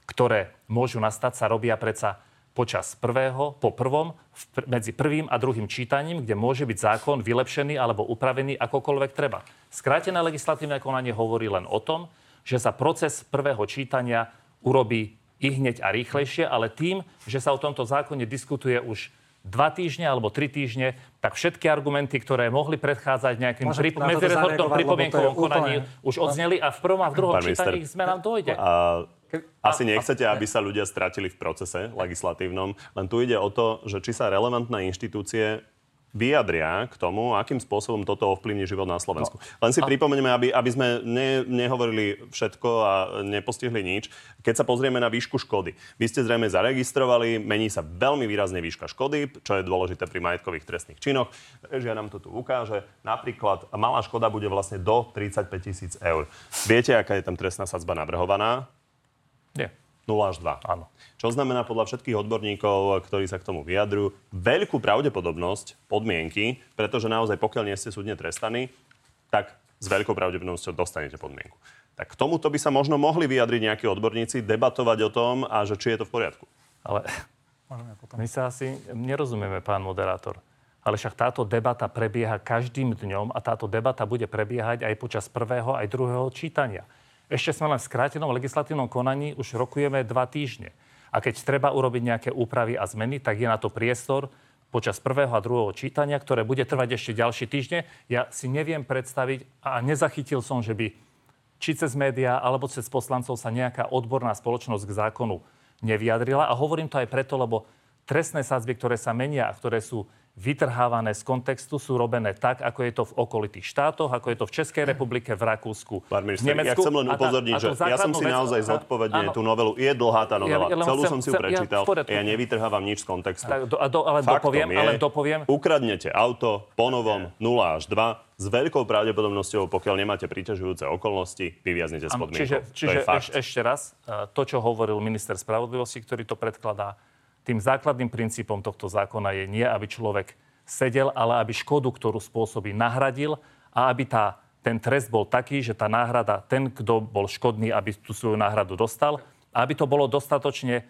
ktoré môžu nastať, sa robia predsa počas prvého, po prvom, v, medzi prvým a druhým čítaním, kde môže byť zákon vylepšený alebo upravený akokoľvek treba. Skrátené legislatívne konanie hovorí len o tom, že sa proces prvého čítania urobí i hneď a rýchlejšie, ale tým, že sa o tomto zákone diskutuje už dva týždne alebo tri týždne, tak všetky argumenty, ktoré mohli predchádzať nejakým pri, medzirezortnom pripomienkovom konaní, už odzneli a v prvom a v druhom čítaní ich zmenám dojde. A... Asi nechcete, aby sa ľudia stratili v procese legislatívnom, len tu ide o to, že či sa relevantné inštitúcie vyjadria k tomu, akým spôsobom toto ovplyvní život na Slovensku. No. Len si a... pripomeneme, aby, aby sme ne, nehovorili všetko a nepostihli nič. Keď sa pozrieme na výšku škody, vy ste zrejme zaregistrovali, mení sa veľmi výrazne výška škody, čo je dôležité pri majetkových trestných činoch. Režia nám to tu ukáže. Napríklad malá škoda bude vlastne do 35 tisíc eur. Viete, aká je tam trestná sadzba navrhovaná? Nie. 0 až 2. Áno. Čo znamená podľa všetkých odborníkov, ktorí sa k tomu vyjadrujú, veľkú pravdepodobnosť podmienky, pretože naozaj pokiaľ nie ste súdne trestaní, tak s veľkou pravdepodobnosťou dostanete podmienku. Tak k tomuto by sa možno mohli vyjadriť nejakí odborníci, debatovať o tom a že či je to v poriadku. Ale my sa asi nerozumieme, pán moderátor. Ale však táto debata prebieha každým dňom a táto debata bude prebiehať aj počas prvého, aj druhého čítania. Ešte sme len v skrátenom legislatívnom konaní, už rokujeme dva týždne. A keď treba urobiť nejaké úpravy a zmeny, tak je na to priestor počas prvého a druhého čítania, ktoré bude trvať ešte ďalšie týždne. Ja si neviem predstaviť a nezachytil som, že by či cez médiá alebo cez poslancov sa nejaká odborná spoločnosť k zákonu nevyjadrila. A hovorím to aj preto, lebo trestné sázby, ktoré sa menia a ktoré sú vytrhávané z kontextu, sú robené tak, ako je to v okolitých štátoch, ako je to v Českej republike, v Rakúsku, Pán minister, v Nemecku. Ja chcem len upozorniť, že ja som si vec, naozaj zodpovedne tú novelu, je dlhá tá novela, ja, ja celú chcem, som si ju prečítal, ja, ja nevytrhávam nič z kontextu. Tak, do, do, ale Faktom dopoviem, je, ale dopoviem. ukradnete auto po novom 0 až 2, s veľkou pravdepodobnosťou, pokiaľ nemáte príťažujúce okolnosti, vyviaznete s podmienkou. Čiže, čiže eš, ešte raz, e, to, čo hovoril minister spravodlivosti, ktorý to predkladá, tým základným princípom tohto zákona je nie, aby človek sedel, ale aby škodu, ktorú spôsobí, nahradil a aby tá, ten trest bol taký, že tá náhrada, ten, kto bol škodný, aby tú svoju náhradu dostal aby to bolo dostatočne e,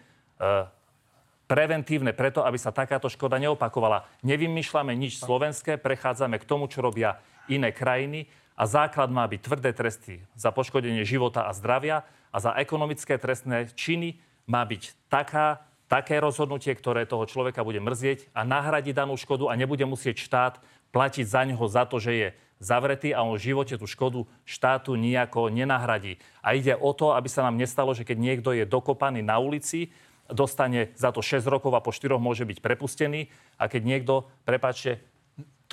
preventívne preto, aby sa takáto škoda neopakovala. Nevymýšľame nič slovenské, prechádzame k tomu, čo robia iné krajiny a základ má byť tvrdé tresty za poškodenie života a zdravia a za ekonomické trestné činy má byť taká také rozhodnutie, ktoré toho človeka bude mrzieť a nahradiť danú škodu a nebude musieť štát platiť za neho za to, že je zavretý a on v živote tú škodu štátu nejako nenahradí. A ide o to, aby sa nám nestalo, že keď niekto je dokopaný na ulici, dostane za to 6 rokov a po 4 môže byť prepustený a keď niekto, prepáčte,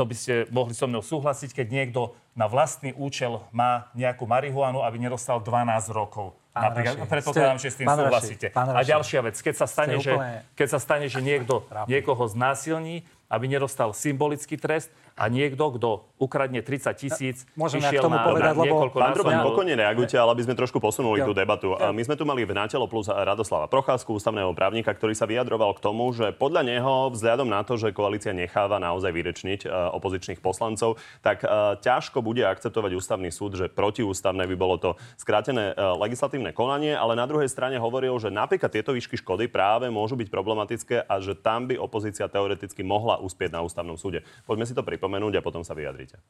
to by ste mohli so mnou súhlasiť, keď niekto na vlastný účel má nejakú marihuanu, aby nedostal 12 rokov. Pán Napríklad, predpokladám, že s tým pán súhlasíte. pán A ďalšia vec, keď sa stane, že, úplne- keď sa stane, že niekto niekoho znásilní, aby nedostal symbolický trest a niekto, kto ukradne 30 tisíc, Môžem ja k išiel tomu na, povedať, na lebo- niekoľko Pán násobnú- pokojne reagujte, ale aby sme trošku posunuli Ja. tú debatu. A My sme tu mali v Nátelo plus Radoslava Procházku, ústavného právnika, ktorý sa vyjadroval k tomu, že podľa neho, vzhľadom na to, že koalícia necháva naozaj vyrečniť e, opozičných poslancov, tak e, ťažko bude akceptovať ústavný súd, že protiústavné by bolo to skrátené e, legislatívne konanie, ale na druhej strane hovoril, že napríklad tieto výšky škody práve môžu byť problematické a že tam by opozícia teoreticky mohla uspieť na ústavnom súde. Poďme si to pripomenúť a potom sa vyjadrite.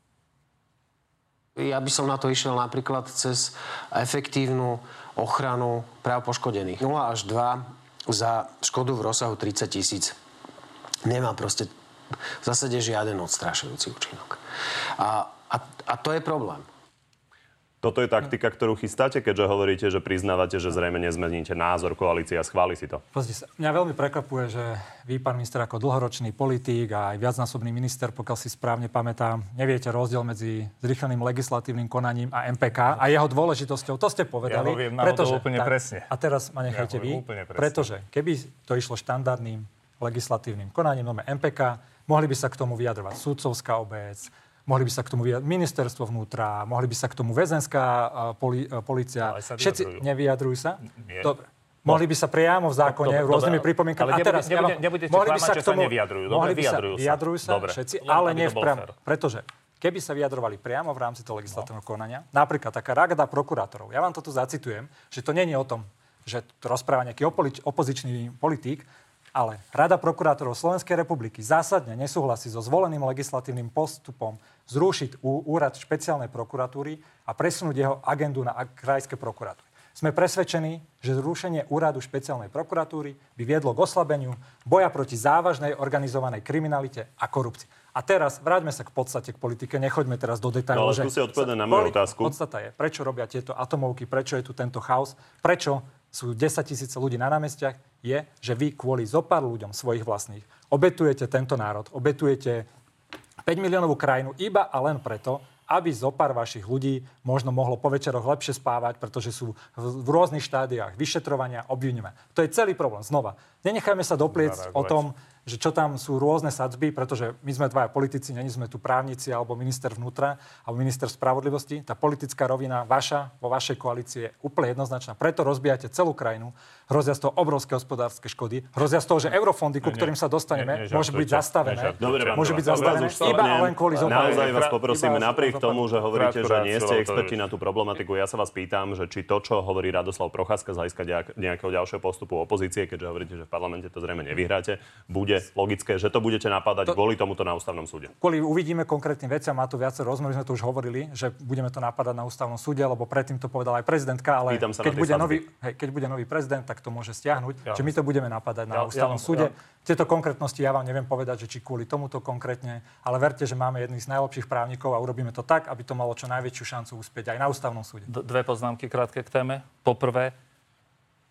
Ja by som na to išiel napríklad cez efektívnu ochranu práv poškodených. 0 až 2 za škodu v rozsahu 30 tisíc. Nemá proste v zásade žiaden odstrašujúci účinok. A, a, a to je problém. Toto je taktika, ktorú chystáte, keďže hovoríte, že priznávate, že zrejme nezmeníte názor koalície a schváli si to. Pozrite sa, mňa veľmi prekvapuje, že vy, pán minister, ako dlhoročný politík a aj viacnásobný minister, pokiaľ si správne pamätám, neviete rozdiel medzi zrýchleným legislatívnym konaním a MPK a jeho dôležitosťou. To ste povedali. Ja ho viem náhodou úplne presne. A teraz ma Ja nechajte viem vy, pretože keby to išlo štandardným legislatívnym konaním, nome MPK, mohli by sa k tomu vyjadrovať súdcovská obec, mohli by sa k tomu vyjadrovať ministerstvo vnútra, mohli by sa k tomu väzenská poli, policia. No, sa Všetci vyjadrujú. nevyjadrujú sa? Nie. Dobre. Mohli by sa priamo v zákone Dobre, rôznymi dobre, pripomienkami. ale A nebude- teraz nebude- vám- nebudete mohli by sa k sa tomu- nevyjadrujú. Dobre, mohli by sa, vyjadrujú sa. vyjadrujú sa Dobre. všetci, Len ale nie v priamo. Pretože keby sa vyjadrovali priamo v rámci toho legislatívneho konania, napríklad taká rada prokurátorov, ja vám to tu zacitujem, že to nie je o tom, že to rozpráva nejaký opoli- opozičný politík, ale Rada prokurátorov Slovenskej republiky zásadne nesúhlasí so zvoleným legislatívnym postupom zrušiť úrad špeciálnej prokuratúry a presunúť jeho agendu na krajské prokuratúry. Sme presvedčení, že zrušenie úradu špeciálnej prokuratúry by viedlo k oslabeniu boja proti závažnej organizovanej kriminalite a korupcii. A teraz vráťme sa k podstate k politike, nechoďme teraz do No, detailov. ale skúste odpovedať na moju otázku. Podstata je, prečo robia tieto atomovky, prečo je tu tento chaos, prečo sú 10 tisíce ľudí na námestiach, je, že vy kvôli zopár ľuďom svojich vlastných obetujete tento národ, obetujete 5 miliónovú krajinu iba a len preto, aby zo pár vašich ľudí možno mohlo po večeroch lepšie spávať, pretože sú v, v rôznych štádiách vyšetrovania, obvinenia. To je celý problém. Znova, nenechajme sa dopliecť o tom, že čo tam sú rôzne sadzby, pretože my sme dvaja politici, není sme tu právnici alebo minister vnútra alebo minister spravodlivosti. Tá politická rovina vaša, vo vašej koalícii je úplne jednoznačná. Preto rozbijate celú krajinu, hrozia z toho obrovské hospodárske škody, hrozia z toho, že eurofondy, ku ktorým sa dostaneme, ne- môžu byť zastavené. Dobre, Môžu byť zastavené. iba a len kvôli zopár. Naozaj vás poprosím, napriek tomu, že hovoríte, že nie ste experti na tú problematiku, ja sa vás pýtam, že či to, čo hovorí Radoslav Procházka z hľadiska nejak- nejakého ďalšieho postupu opozície, keďže hovoríte, že v parlamente to zrejme nevyhráte, bude logické, že to budete napadať kvôli tomuto na ústavnom súde. Kvôli uvidíme konkrétnym veciam, má to viacero rozmerov, sme to už hovorili, že budeme to napadať na ústavnom súde, lebo predtým to povedala aj prezidentka, ale keď bude, nový, hej, keď bude nový prezident, tak to môže stiahnuť, Ja. že my to budeme napadať na Ja- ústavnom ja- súde. ja- Tieto konkrétnosti ja vám neviem povedať, že či kvôli tomuto konkrétne, ale verte, že máme jedných z najlepších právnikov a urobíme to tak, aby to malo čo najväčšiu šancu uspieť aj na ústavnom súde. D- dve poznámky krátke k téme. Poprvé,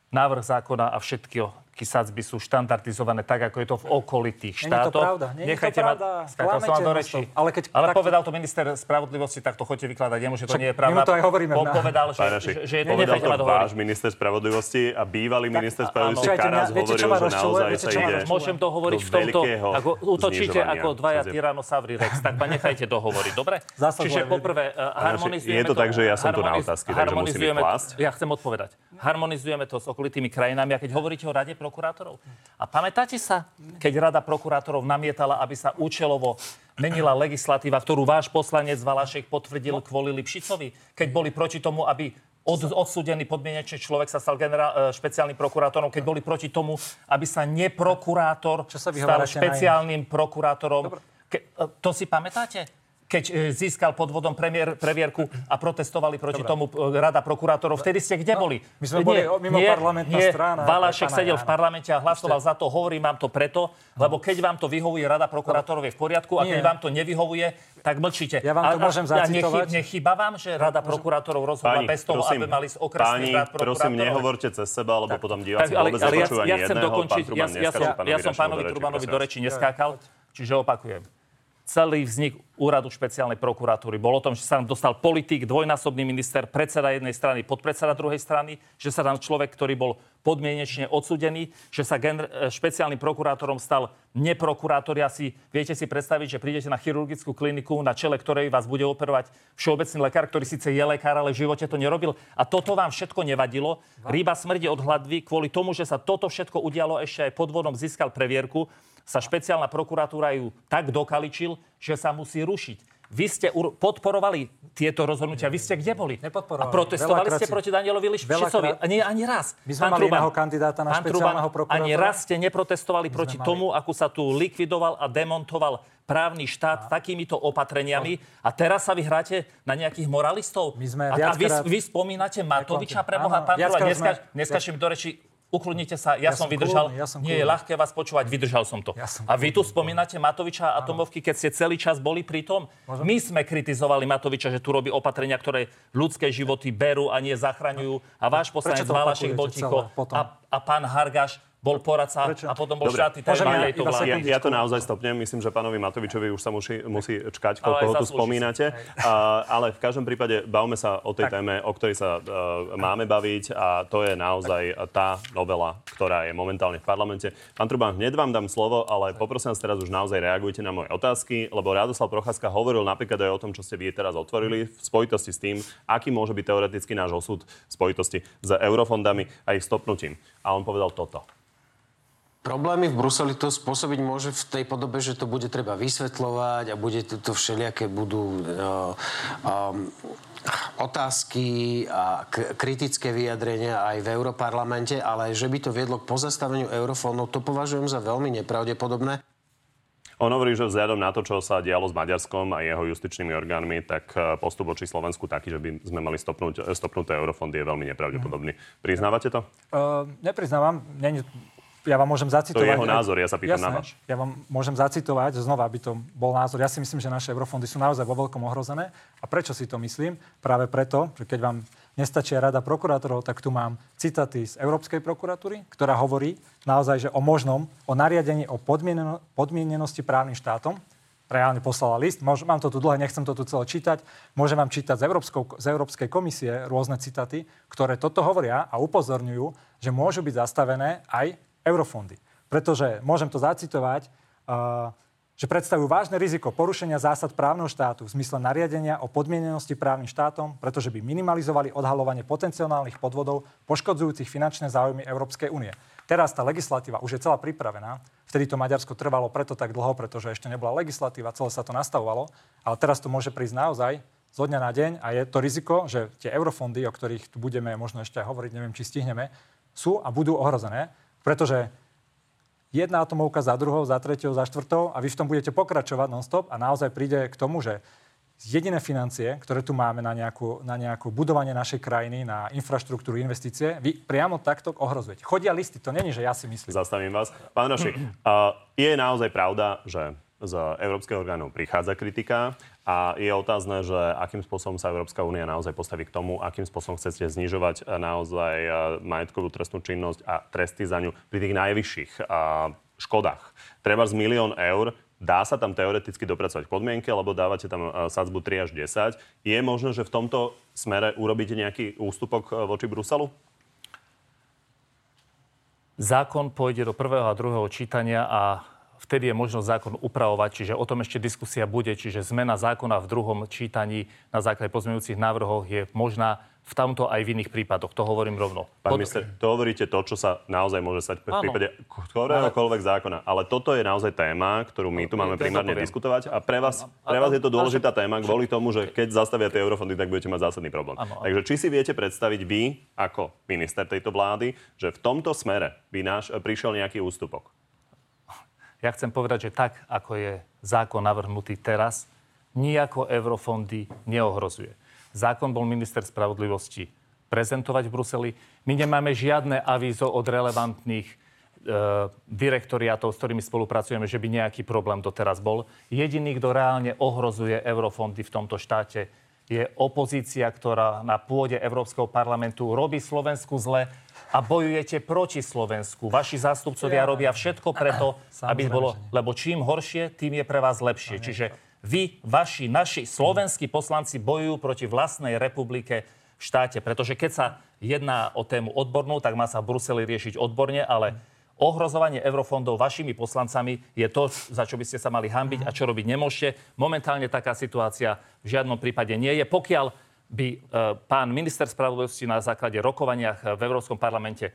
návrh zákona a všetky sadzby sú štandardizované tak, ako je to v okolitých to štátoch. pravda, není to Nechajte pravda. ma... Skákal som vám do reči. to. Ale keď ale takto- povedal to minister spravodlivosti, tak to chodte vykladať jemu, že to Však nie je pravda. mu to aj hovoríme Po, na- povedal, že, že, že je to... povedal to dohovoriť. váš minister spravodlivosti a bývalý minister spravodlivosti Počkajte, Karas viete, čo hovoril, ma že naozaj Viete, sa ide? Môžem to hovoriť do v tomto, ako znižovania ako dvaja sadzieb. Tyrannosauri Rex, tak ma nechajte dohovoriť, dobre? Čiže poprvé, uh, harmonizujeme je to tak, že ja som tu na otázky, takže musím ich? Ja chcem odpovedať. Harmonizujeme to s okolitými krajinami. A keď hovoríte o Rade prokurátorov, a pamätáte sa, keď Rada prokurátorov namietala, aby sa účelovo menila legislatíva, ktorú váš poslanec Valašek potvrdil kvôli Lipšicovi, keď boli proti tomu, aby od, odsúdený podmienečný človek sa stal generál, e, špeciálnym prokurátorom, keď boli proti tomu, aby sa neprokurátor Čo sa stal špeciálnym prokurátorom. Ke, e, to si pamätáte? Keď e, získal podvodom premiér, previerku a protestovali proti tomu e, Rada prokurátorov. Vtedy ste kde boli? my sme boli o- mimo parlamentná strana pre Valašek sedel v parlamente a hlasoval za to. Hovorím vám to preto, lebo keď vám to vyhovuje, Rada prokurátorov je v poriadku a keď Nie. vám to nevyhovuje, tak mlčíte. Ja vám to A- môžem nechy- zacitovať? Nechyba vám, že Rada prokurátorov rozhodla Páni, bez toho, prosím, aby mali z okresných páni, rád prosím, prokurátorov? nehovorte cez seba, lebo potom diváci ale, vôbec ale ja, ja chcem jedného. dokončiť, ja, ja, som, pánovi ja som pánovi Trubanovi prosím do reči neskákal, čiže opakujem. Celý vznik úradu špeciálnej prokuratúry bol o tom, že sa nám dostal politik, dvojnásobný minister, predseda jednej strany, podpredseda druhej strany, že sa tam človek, ktorý bol podmienečne odsudený, že sa gen- e, špeciálnym prokurátorom stal neprokurátor. Ja si, viete si predstaviť, že prídete na chirurgickú kliniku, na čele ktorej vás bude operovať všeobecný lekár, ktorý síce je lekár, ale v živote to nerobil. A toto vám všetko nevadilo. Rýba smrdí od hladvy kvôli tomu, že sa toto všetko udialo ešte aj podvodom získal previerku sa špeciálna prokuratúra ju tak dokaličil, že sa musí rušiť. Vy ste podporovali tieto rozhodnutia. Vy ste kde boli? Nepodporovali. A protestovali ste proti Danielovi Liščicovi? Ani, ani raz. My sme mali iného kandidáta na špeciálneho prokurátora. Ani raz ste neprotestovali proti mali... tomu, ako sa tu likvidoval a demontoval právny štát a... takýmito opatreniami. A teraz sa vy hráte na nejakých moralistov? My sme a, a vy, vy spomínate Matoviča pre Boha, pán Truba, dneska, dneska mi do reči ukludnite sa, ja, ja som, som vydržal. Kľúdny, ja som Nie je ľahké vás počúvať, vydržal som to. Ja som a vy tu spomínate Matoviča a Atomovky, keď ste celý čas boli pri tom. Môžem? My sme kritizovali Matoviča, že tu robí opatrenia, ktoré ľudské životy berú a nie zachraňujú. A váš poslanec Valašek bol ticho. A, a pán Hargaš bol poradca Prečo? a potom bol štátny tajomník tejto vlády. Ja, ja to naozaj stopnem. Myslím, že pánovi Matovičovi už sa musí, musí čkať, koľko ho tu spomínate. A, ale v každom prípade bavme sa o tej tak. téme, o ktorej sa uh, máme baviť a to je naozaj tá novela, ktorá je momentálne v parlamente. Pán Truban, hneď vám dám slovo, ale poprosím vás teraz už naozaj reagujte na moje otázky, lebo Radoslav Procházka hovoril napríklad aj o tom, čo ste vy teraz otvorili v spojitosti s tým, aký môže byť teoreticky náš osud v spojitosti s eurofondami a ich stopnutím. A on povedal toto. Problémy v Bruseli to spôsobiť môže v tej podobe, že to bude treba vysvetľovať a bude to, to všelijaké budú uh, um, otázky a k- kritické vyjadrenia aj v Európarlamente, ale že by to viedlo k pozastaveniu eurofónov, to považujem za veľmi nepravdepodobné. On hovorí, že vzhľadom na to, čo sa dialo s Maďarskom a jeho justičnými orgánmi, tak e, postup voči Slovensku taký, že by sme mali stopnúť, stopnuté eurofondy je veľmi nepravdepodobný. Priznávate to? Uh, nepriznávam. Není ja vám môžem zacitovať... To je jeho názor, ja sa pýtam jasné, na váš. Ja vám môžem zacitovať, znova, aby to bol názor. Ja si myslím, že naše eurofondy sú naozaj vo veľkom ohrozené. A prečo si to myslím? Práve preto, že keď vám nestačia rada prokurátorov, tak tu mám citáty z Európskej prokuratúry, ktorá hovorí naozaj, že o možnom, o nariadení o podmieneno, podmienenosti právnym štátom, reálne poslala list. Môž, mám to tu dlhé, nechcem to tu celé čítať. Môžem vám čítať z, Európskou, z Európskej komisie rôzne citaty, ktoré toto hovoria a upozorňujú, že môžu byť zastavené aj eurofondy. Pretože, môžem to zacitovať, uh, že predstavujú vážne riziko porušenia zásad právneho štátu v zmysle nariadenia o podmienenosti právnym štátom, pretože by minimalizovali odhalovanie potenciálnych podvodov poškodzujúcich finančné záujmy Európskej únie. Teraz tá legislatíva už je celá pripravená. Vtedy to Maďarsko trvalo preto tak dlho, pretože ešte nebola legislatíva, celé sa to nastavovalo. Ale teraz to môže prísť naozaj zo dňa na deň a je to riziko, že tie eurofondy, o ktorých tu budeme možno ešte hovoriť, neviem, či stihneme, sú a budú ohrozené. Pretože jedna atomovka za druhou, za tretou, za štvrtou a vy v tom budete pokračovať non-stop a naozaj príde k tomu, že jediné financie, ktoré tu máme na nejakú, na nejakú budovanie našej krajiny, na infraštruktúru, investície, vy priamo takto ohrozujete. Chodia listy, to není, že ja si myslím. Zastavím vás. Pán uh, je naozaj pravda, že z európskeho orgánov prichádza kritika a je otázne, že akým spôsobom sa Európska únia naozaj postaví k tomu, akým spôsobom chcete znižovať eh, naozaj eh, majetkovú trestnú činnosť a tresty za ňu pri tých najvyšších eh, škodách. Treba z milión eur, Dá sa tam teoreticky dopracovať podmienky, lebo dávate tam sadzbu 3 až 10. Je možné, že v tomto smere urobíte nejaký ústupok voči Bruselu? Zákon pôjde do prvého a druhého čítania a vtedy je možnosť zákon upravovať, čiže o tom ešte diskusia bude, čiže zmena zákona v druhom čítaní na základe pozmeňujúcich návrhov je možná v tomto aj v iných prípadoch. To hovorím rovno. Pán Pod... minister, to hovoríte to, čo sa naozaj môže stať v prípade ktoréhokoľvek zákona. Ale toto je naozaj téma, ktorú my tu máme primárne diskutovať. A pre vás, pre vás je to dôležitá téma kvôli tomu, že keď zastavia tie eurofondy, tak budete mať zásadný problém. Takže či si viete predstaviť vy, ako minister tejto vlády, že v tomto smere by náš prišiel nejaký ústupok? Ja chcem povedať, že tak, ako je zákon navrhnutý teraz, nijako eurofondy neohrozuje. Zákon bol minister spravodlivosti prezentovať v Bruseli. My nemáme žiadne avízo od relevantných e, direktoriátov, s ktorými spolupracujeme, že by nejaký problém doteraz bol. Jediný, kto reálne ohrozuje eurofondy v tomto štáte, je opozícia, ktorá na pôde Európskeho parlamentu robí Slovensku zle a bojujete proti Slovensku. Vaši zástupcovia robia všetko preto, aby bolo... Lebo čím horšie, tým je pre vás lepšie. Čiže vy, vaši, naši slovenskí poslanci bojujú proti vlastnej republike v štáte. Pretože keď sa jedná o tému odbornú, tak má sa v Bruseli riešiť odborne, ale ohrozovanie eurofondov vašimi poslancami je to, za čo by ste sa mali hambiť a čo robiť nemôžete. Momentálne taká situácia v žiadnom prípade nie je. Pokiaľ by e, pán minister spravodlivosti na základe rokovaniach v Európskom parlamente e,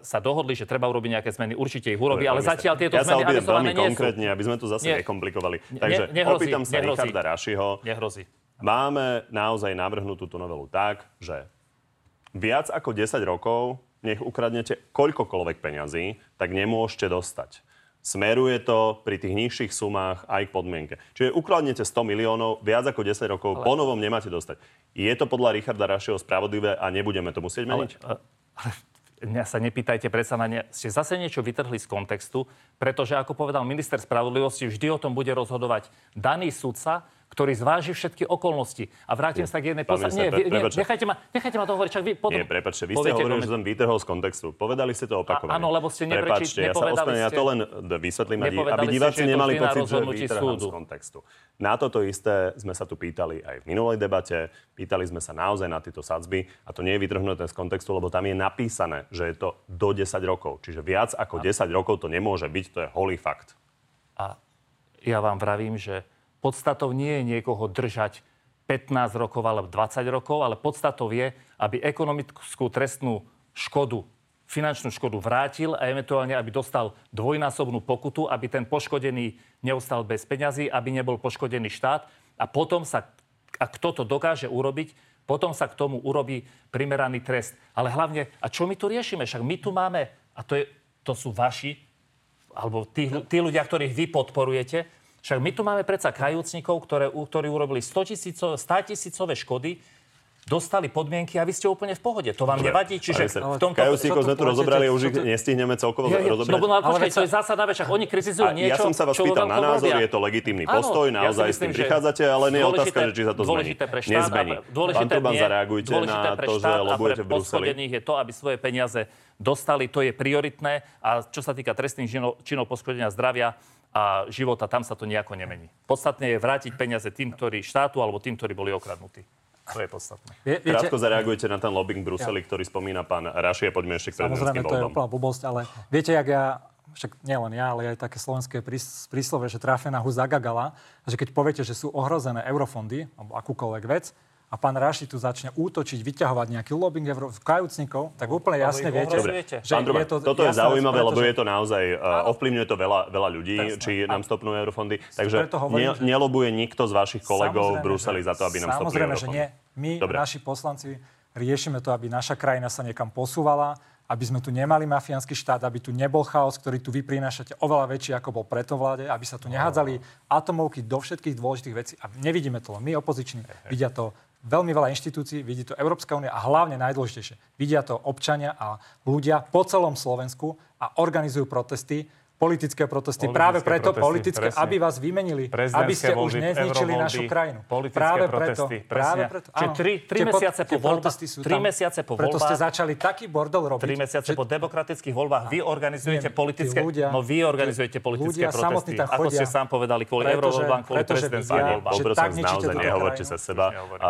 sa dohodli, že treba urobiť nejaké zmeny, určite ich urobí, ale zatiaľ tieto ja zmeny sa veľmi nie konkrétne, aby sme to zase Nie. nekomplikovali. Takže Ne- nehrozí, opýtam sa nehrozí. Richarda Rašiho. Nehrozí. Máme naozaj navrhnúť túto novelu tak, že viac ako 10 rokov, nech ukradnete koľkokoľvek peňazí, tak nemôžete dostať. Smeruje to pri tých nižších sumách aj k podmienke. Čiže ukradnete 100 miliónov, viac ako 10 rokov, Ale... po novom nemáte dostať. Je to podľa Richarda Rašieho spravodlivé a nebudeme to musieť meniť? Ale, ale mňa sa nepýtajte, predsa na ne... Ste zase niečo vytrhli z kontextu, pretože, ako povedal minister spravodlivosti, vždy o tom bude rozhodovať daný sudca, ktorý zváži všetky okolnosti. A vrátim sa k jednej Nie, pre- nie, prepáčte. nechajte, ma, nechajte ma to hovoriť, čak vy potom... Nie, prepačte, vy ste hovorili, že som vytrhol z kontextu. Povedali ste to opakovane. Áno, lebo ste neprečí- Prepačte, ja sa ospravedlňujem, ja to len vysvetlím, aby- diváci nemali pocit, že vytrhám z kontextu. Na toto isté sme sa tu pýtali aj v minulej debate. Pýtali sme sa naozaj na tieto sadzby a to nie je vytrhnuté z kontextu, lebo tam je napísané, že je to do 10 rokov. Čiže viac ako 10 rokov to nemôže byť, to je holý fakt. A ja vám vravím, že podstatou nie je niekoho držať 15 rokov alebo 20 rokov, ale podstatou je, aby ekonomickú trestnú škodu, finančnú škodu vrátil a eventuálne, aby dostal dvojnásobnú pokutu, aby ten poškodený neostal bez peňazí, aby nebol poškodený štát. A potom sa, ak toto dokáže urobiť, potom sa k tomu urobí primeraný trest. Ale hlavne, a čo my tu riešime? Však my tu máme, a to, je, to sú vaši, alebo tí, tí ľudia, ktorých vy podporujete, však my tu máme predsa kajúcnikov, ktoré, ktorí urobili 100 tisícové, 100 tisícové škody, dostali podmienky a vy ste úplne v pohode. To vám nevadí? Čiže v tomto... Kajúcnikov sme tu rozobrali a už ich to- nestihneme celkovo Ja, ja, rozobrať. no, no, ale počkaj, to je zásadná vec, oni kritizujú A niečo, ja som sa vás pýtal na názor, robia. je to legitímny Áno, postoj, ja si naozaj s myslím, tým že prichádzate, ale nie je otázka, že či sa to zmení. dôležité pre štát Nezmení. A pre, dôležité Pán Truban, zareagujte na to, že lobujete v Bruseli. je to, aby svoje peniaze dostali, to je prioritné. A čo sa týka trestných činov, činov poškodenia zdravia a života, tam sa to nejako nemení. Podstatné je vrátiť peniaze tým, ktorí štátu alebo tým, ktorí boli okradnutí. To je podstatné. Vie, viete, Krátko zareagujete na ten lobbying v Bruseli, ktorý spomína pán Rašie, poďme ešte k Samozrejme, to je úplná blbosť, ale viete, jak ja, však nielen ja, ale aj také slovenské prís- príslove, že trafená hus zagagala, a že keď poviete, že sú ohrozené eurofondy, alebo akúkoľvek vec, a pán Raši tu začne útočiť, vyťahovať nejaký lobbying kajúcnikov, tak úplne jasne viete, ohrozujete. že Pán Truban, je to toto je zaujímavé, lebo je to naozaj, uh, ovplyvňuje to veľa, veľa ľudí, či nám stopnú eurofondy. Takže hovorím, ne, že- nelobuje nikto z vašich kolegov v Bruseli že- za to, aby nám stopli Samozrejme, že eurofondy. nie. My, Dobre. naši poslanci, riešime to, aby naša krajina sa niekam posúvala, aby sme tu nemali mafiánsky štát, aby tu nebol chaos, ktorý tu vy prinášate oveľa väčší, ako bol preto vláde, aby sa tu nehádzali atomovky do všetkých dôležitých vecí. A nevidíme to len my, opoziční. Vidia to veľmi veľa inštitúcií, vidí to Európska únia a hlavne najdôležitejšie, vidia to občania a ľudia po celom Slovensku a organizujú protesty, politické protesty, Politické práve preto protesty, politické, presne. aby vás vymenili, aby ste už voľby, nezničili eurovoľby, našu krajinu. politické práve protesty, preto, presne. práve preto. Čiže tri- tri mesiace po voľbách- tri tam. mesiace po Preto ste voľbách- začali taký bordel robiť. Tri mesiace že po demokratických voľbách vy organizujete Viem, politické... ľudia- no vy organizujete politické ľudia protesty. tam Ako chodia, ste sám povedali, kvôli eurovoľbám, kvôli prezidentským voľbám. ničíte naozaj nehovorte sa seba.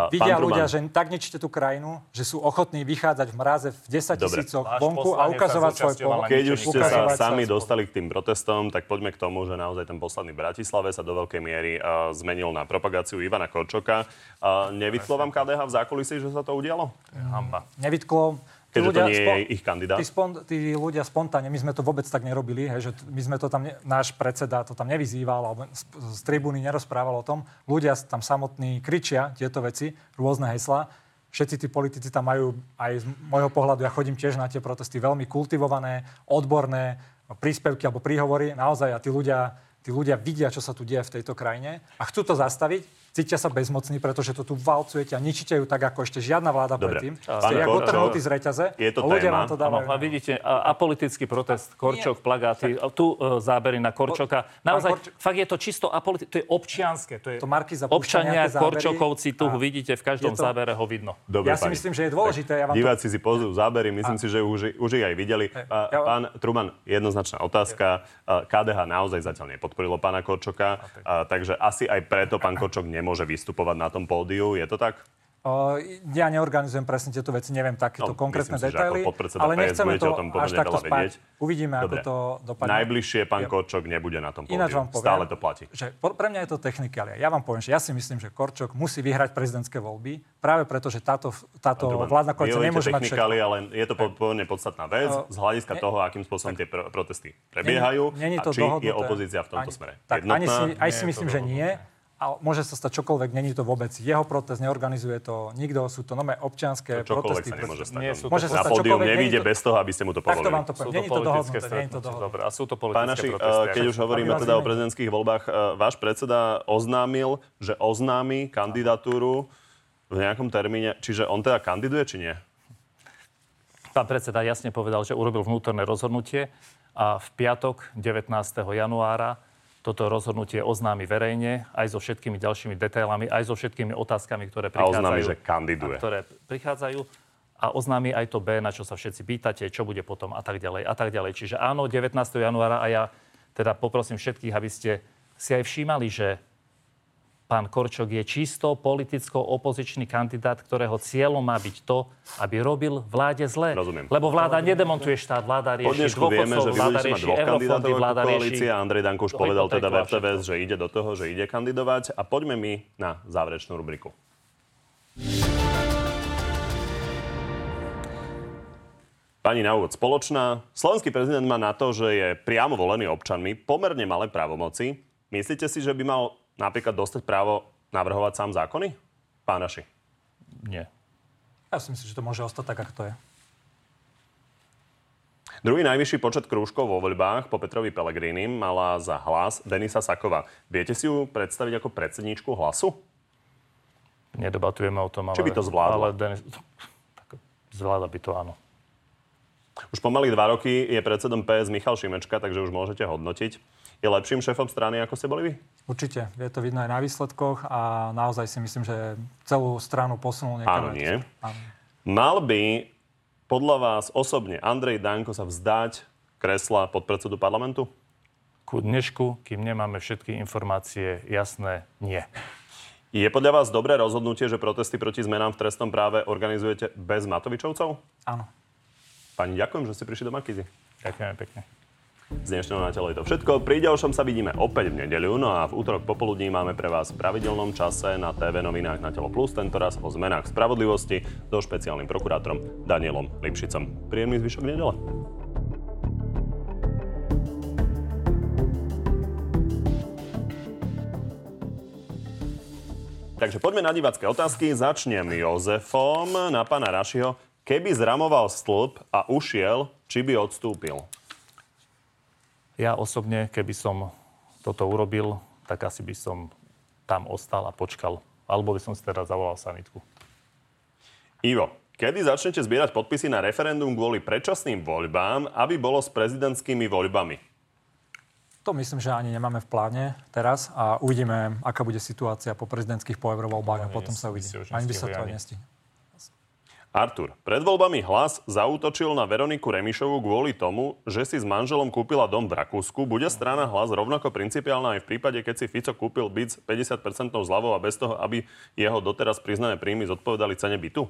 Vidia ľudia, že tak ničíte tú krajinu, že sú ochotní vychádzať v mraze v 10 Dobre. tisícoch vonku a ukazovať svoj pohľad. Keď už ste sa sami dostali k tým protestom, tak poďme k tomu, že naozaj ten posledný v Bratislave sa do veľkej miery uh, zmenil na propagáciu Ivana Korčoka. Uh, nevytklo vám KDH v zákulisí, že sa to udialo? Hamba. nevytklo. Tí Keďže to ľudia nie je ich kandidát? Tí, spon, tí ľudia spontánne, my sme to vôbec tak nerobili, hej, že my sme to tam, ne, náš predseda to tam nevyzýval, alebo z, z tribúny nerozprával o tom. Ľudia tam samotní kričia tieto veci, rôzne heslá. Všetci tí politici tam majú, aj z môjho pohľadu, ja chodím tiež na tie protesty, veľmi kultivované, odborné príspevky alebo príhovory. Naozaj, a tí ľudia, tí ľudia vidia, čo sa tu deje v tejto krajine a chcú to zastaviť. Cítia sa bezmocní, pretože to tu valcujete a ničíte ju tak, ako ešte žiadna vláda Dobre. predtým. Ste jak otrhnutí z reťaze. je to a ľudia téma. vám to dávajú. a vidíte, a, apolitický protest, Korčok, plagáty, a tu e, zábery na Korčoka. Naozaj, Korčok- fakt je to čisto apolitické, to je občianské. To je To občania, Korčokovci, tu a vidíte, v každom to- zábere ho vidno. Dobre, Ja si pani. myslím, že je dôležité. Ja vám to... Diváci si pozrú zábery, myslím si, že už, už ich aj videli. A, Ja Pán Truman, jednoznačná otázka. A KDH naozaj zatiaľ nepodporilo pána Korčoka, a, takže asi aj preto pán Korčok nemôže vystupovať na tom pódiu. Je to tak? O, ja neorganizujem presne tieto veci, neviem takéto No, konkrétne myslím si, detaily, ako ale nechceme to o tom až takto spať. Uvidíme, ako Dobre. to dopadne. Najbližšie pán Ja- Korčok nebude na tom pódiu. Ináč vám poviem, Stále to platí. Že pre mňa je to technikália. Ja vám poviem, že ja si myslím, že Korčok musí vyhrať prezidentské voľby, práve preto, že táto, táto Truman, vládna koalícia nemôže mať všetko. ale je to po- pomerne podstatná vec z hľadiska ne- toho, akým spôsobom tie pro- protesty prebiehajú Není a to či je opozícia v tomto smere Tak ani si, Nie myslím, že nie. A môže sa stať čokoľvek, není to vôbec jeho protest, neorganizuje to nikto, sú to nové občianské Čokoľvek protesty. sa nemôže stať. Nie sú to- Môže sa na stať čokoľvek, nevíde to- bez toho, aby ste mu to Takto povolili. vám to poviem. to Není to politické dohodnuté, není to dohodnuté. Dobre, a sú to Pán politické Naši, protesty. keď už hovoríme teda o prezidentských voľbách, eh, váš predseda oznámil, že oznámi kandidatúru v nejakom termíne. Čiže on teda kandiduje, či nie? Pán predseda jasne povedal, že urobil vnútorné rozhodnutie a v piatok 19. januára toto rozhodnutie oznámi verejne, aj so všetkými ďalšími detailami, aj so všetkými otázkami, ktoré A prichádzajú. oznámi, že kandiduje. A ktoré prichádzajú a oznámi aj to B, na čo sa všetci pýtate, čo bude potom a tak ďalej a tak ďalej. Čiže áno, 19. januára a ja teda poprosím všetkých, aby ste si aj všímali, že pán Korčok je čisto politicko-opozičný kandidát, ktorého cieľom má byť to, aby robil vláde zle. Rozumiem. Lebo vláda nedemontuje štát, vláda rieši dôchodcov, vláda rieši eurofondy, vláda rieši... Andrej Danko už povedal teda v RTVS, že ide do toho, že ide kandidovať. A poďme my na záverečnú rubriku. Pani na úvod spoločná. Slovenský prezident má na to, že je priamo volený občanmi pomerne malé právomoci. Myslíte si, že by mal napríklad dostať právo navrhovať sám zákony? Pánaši. Nie. Ja si myslím, že to môže ostať tak, ako to je. Druhý najvyšší počet krúžkov vo voľbách po Petrovi Pelegrínim mala za hlas Denisa Sakova. Viete si ju predstaviť ako predsedníčku hlasu? Nedebatujeme o tom, ale... Či by to zvládla? Ale Denis... zvláda by to, áno. Už pomaly dva roky je predsedom PS Michal Šimečka, takže už môžete hodnotiť. Je lepším šéfom strany, ako ste boli vy? Určite. Je to vidno aj na výsledkoch a naozaj si myslím, že celú stranu posunul niekam. Áno, nie. Áno. Mal by podľa vás osobne Andrej Danko sa vzdať kresla podpredsedu parlamentu? Ku dnešku, kým nemáme všetky informácie jasné, nie. Je podľa vás dobré rozhodnutie, že protesty proti zmenám v trestnom práve organizujete bez Matovičovcov? Áno. Pani, ďakujem, že ste prišli do Markízy. Ďakujeme pekne. Z dnešného na telo je to všetko. Pri ďalšom sa vidíme opäť v nedeľu, no a v útorok popoludní máme pre vás v pravidelnom čase na TV novinách na Telo Plus, tentoraz o zmenách spravodlivosti so špeciálnym prokurátorom Danielom Lipšicom. Príjemný zvyšok nedele. Takže poďme na divácké otázky. Začnem Jozefom na pána Rašiho. Keby zramoval stĺp a ušiel, či by odstúpil? Ja osobne, keby som toto urobil, tak asi by som tam ostal a počkal. Alebo by som si teraz zavolal sanitku. Ivo, kedy začnete zbierať podpisy na referendum kvôli predčasným voľbám, aby bolo s prezidentskými voľbami? To myslím, že ani nemáme v pláne teraz a uvidíme, aká bude situácia po prezidentských po eurovoľbách a potom sa uvidí. Ani by sa to ani. nestihne. Artur, pred voľbami hlas zaútočil na Veroniku Remišovu kvôli tomu, že si s manželom kúpila dom v Rakúsku. Bude strana hlas rovnako principiálna aj v prípade, keď si Fico kúpil byt s 50% zľavou a bez toho, aby jeho doteraz priznané príjmy zodpovedali cene bytu?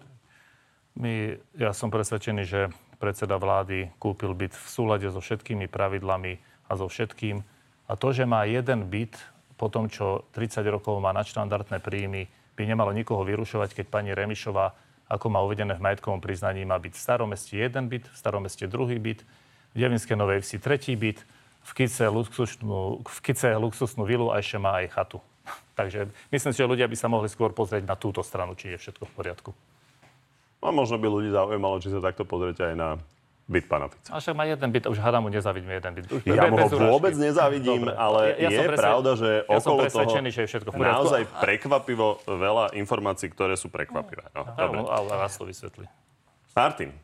My, ja som presvedčený, že predseda vlády kúpil byt v súlade so všetkými pravidlami a so všetkým. A to, že má jeden byt po tom, čo 30 rokov má nadštandardné príjmy, by nemalo nikoho vyrušovať, keď pani Remišová, ako má uvedené v majetkovom priznaní, má byť v starom meste jeden byt, v starom druhý byt, v Devinskej Novej Vsi tretí byt, v Kice luxusnú, v Kice luxusnú vilu a ešte má aj chatu. Takže myslím si, že ľudia by sa mohli skôr pozrieť na túto stranu, či je všetko v poriadku. A možno by ľudí zaujímalo, či sa takto pozrite aj na byt pána Fica. A však má jeden byt, už hádam mu nezavidíme jeden byt. Už Ja mu ho vôbec nezavidím, Dobre. ale Ja- ja som je presved- pravda, že ja som okolo toho presvedčený, že je všetko v poriadku. naozaj prekvapivo veľa informácií, ktoré sú prekvapivé. No. Áno, ale vás to vysvetlí. Martin,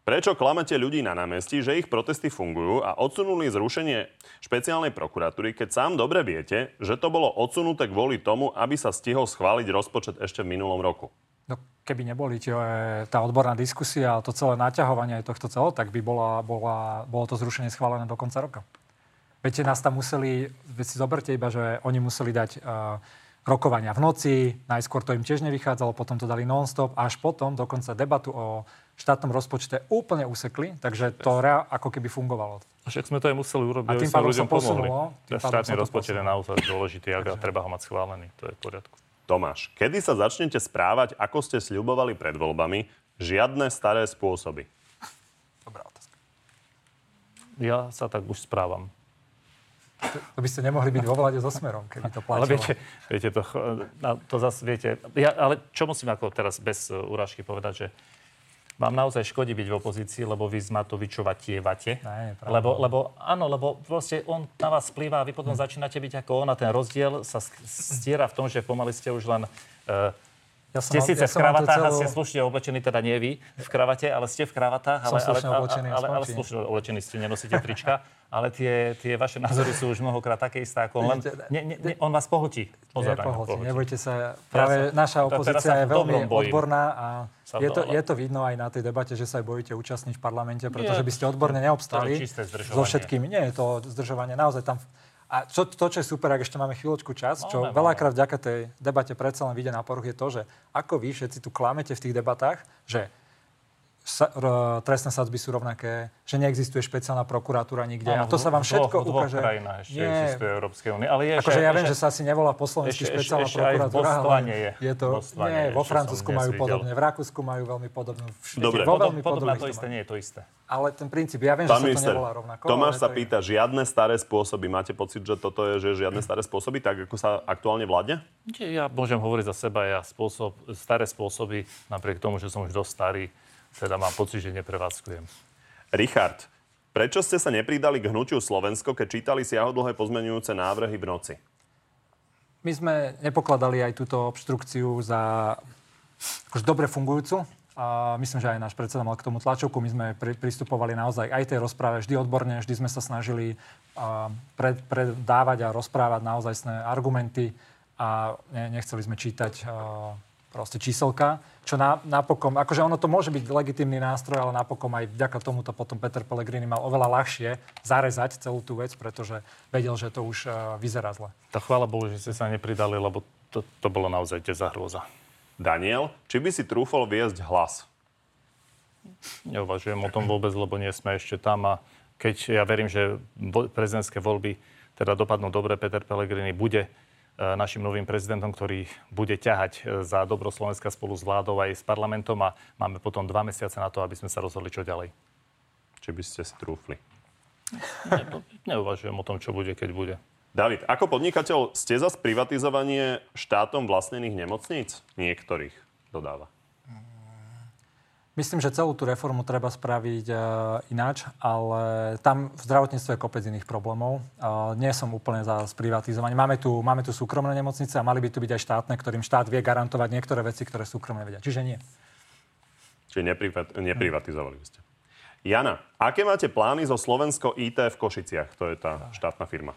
prečo klamete ľudí na námestí, že ich protesty fungujú a odsunuli zrušenie špeciálnej prokuratúry, keď sám dobre viete, že to bolo odsunuté kvôli tomu, aby sa stihol schváliť rozpočet ešte v minulom roku? Keby neboli tie, tá odborná diskusia a to celé naťahovanie tohto celého, tak by bola, bola, bolo to zrušenie schválené do konca roka. Viete, nás tam museli, veď si zoberte iba, že oni museli dať uh, rokovania v noci, najskôr to im tiež nevychádzalo, potom to dali non-stop, až potom dokonca debatu o štátnom rozpočte úplne usekli, takže to rea, ako keby fungovalo. Však sme to aj museli urobiť, A aby sme ľuďom sa posunulo, pomohli. tým štátny rozpočet je naozaj dôležitý a treba ho mať schválený. To je v poriadku. Tomáš, kedy sa začnete správať, ako ste sľubovali pred voľbami, žiadne staré spôsoby? Dobrá otázka. Ja sa tak už správam. To by ste nemohli byť vo vláde so smerom, keby to platilo. Ale viete, viete to, no, to zase viete. Ja, ale čo musím ako teraz bez uh, urážky povedať, že vám naozaj škodí byť v opozícii, lebo vy z Matovičova tievate. Ne, lebo, lebo, áno, lebo proste on na vás vplýva a vy potom Hm. začínate byť ako on a ten rozdiel sa stiera v tom, že pomaly ste už len uh, Ja ste síce v mal tú kravatách a celú- ste slušne oblečení, teda nie vy v kravate, ale ste v kravatách. Ale, ale, oblečený ale, ale, ale slušne oblečení ste, nenosíte trička. Ale tie, tie vaše názory sú už mnohokrát také isté ako on. Len, ne, ne, ne, on vás pohltí. Pozor, Nepohltí, pohltí. nebojte sa. Ja Práve sa- naša opozícia je v veľmi odborná a je to, v- je to vidno aj na tej debate, že sa aj bojíte účastniť v parlamente, pretože by ste odborne neobstali so všetkými. Nie je to zdržovanie, naozaj tam... A čo, to, čo je super, ak ešte máme chvíľočku čas, čo Máme, veľakrát vďaka tej debate predsa len vyjde na poruch, je to, že ako vy všetci tu klamete v tých debatách, že sa, r, trestné sadzby sú rovnaké, že neexistuje špeciálna prokuratúra nikde. Áno, a to sa vám v všetko dvoch, v dvoch ukáže. krajinách ešte Nie, existuje Európskej únie. Ale je Akože ešte- ja viem, ešte- že sa asi nevolá po slovensky ešte- špeciálna ešte aj v prokuratúra, Botswane je. je to, V Botswane nie, je, vo Francúzsku majú videl. podobne, v Rakúsku majú veľmi podobnú, v- Dobre. vo veľmi podobná to isté, nie je to isté. Ale ten princíp, ja viem, že Pán sa to minister, nevolá rovnako. Tomáš ale sa pýta, žiadne staré spôsoby. Máte pocit, že toto je, že žiadne staré spôsoby, tak ako sa aktuálne vládne? Ja môžem hovoriť za seba, ja spôsob, staré spôsoby, napriek tomu, že som už dosť starý, teda mám pocit, že neprevádzkujem. Richard, prečo ste sa nepridali k hnutiu Slovensko, keď čítali siahodlhé pozmenujúce návrhy v noci? My sme nepokladali aj túto obštrukciu za akože dobre fungujúcu. A myslím, že aj náš predseda mal k tomu tlačovku. My sme pri, pristupovali naozaj aj tej rozpráve vždy odborne, vždy sme sa snažili a, pred, predávať a rozprávať naozajstné argumenty a ne, nechceli sme čítať a, proste číselka, čo na, napokon, akože ono to môže byť legitímny nástroj, ale napokon aj vďaka tomuto potom Peter Pellegrini mal oveľa ľahšie zarezať celú tú vec, pretože vedel, že to už a, vyzerá zle. Tak chvála Bohu, že ste sa nepridali, lebo to, to bolo naozaj teza hrôza. Daniel, či by si trúfol viesť hlas? Neuvažujem o tom vôbec, lebo nie sme ešte tam a keď ja verím, že prezidentské voľby teda dopadnú dobre, Peter Pellegrini bude našim novým prezidentom, ktorý bude ťahať e, za dobro Slovenska spolu s vládou aj s parlamentom a máme potom dva mesiace na to, aby sme sa rozhodli, čo ďalej. Či by ste si trúfli? Ne, neuvažujem o tom, čo bude, keď bude. David, ako podnikateľ ste za sprivatizovanie štátom vlastnených nemocníc? Niektorých, dodáva. Myslím, že celú tú reformu treba spraviť uh, ináč, ale tam v zdravotníctve je kopec iných problémov. Uh, nie som úplne za sprivatizovanie. Máme tu, máme tu súkromné nemocnice a mali by tu byť aj štátne, ktorým štát vie garantovať niektoré veci, ktoré súkromné vedia. Čiže nie. Čiže neprivat- neprivatizovali by ste. Jana, aké máte plány zo Slovensko IT v Košiciach? To je tá štátna firma.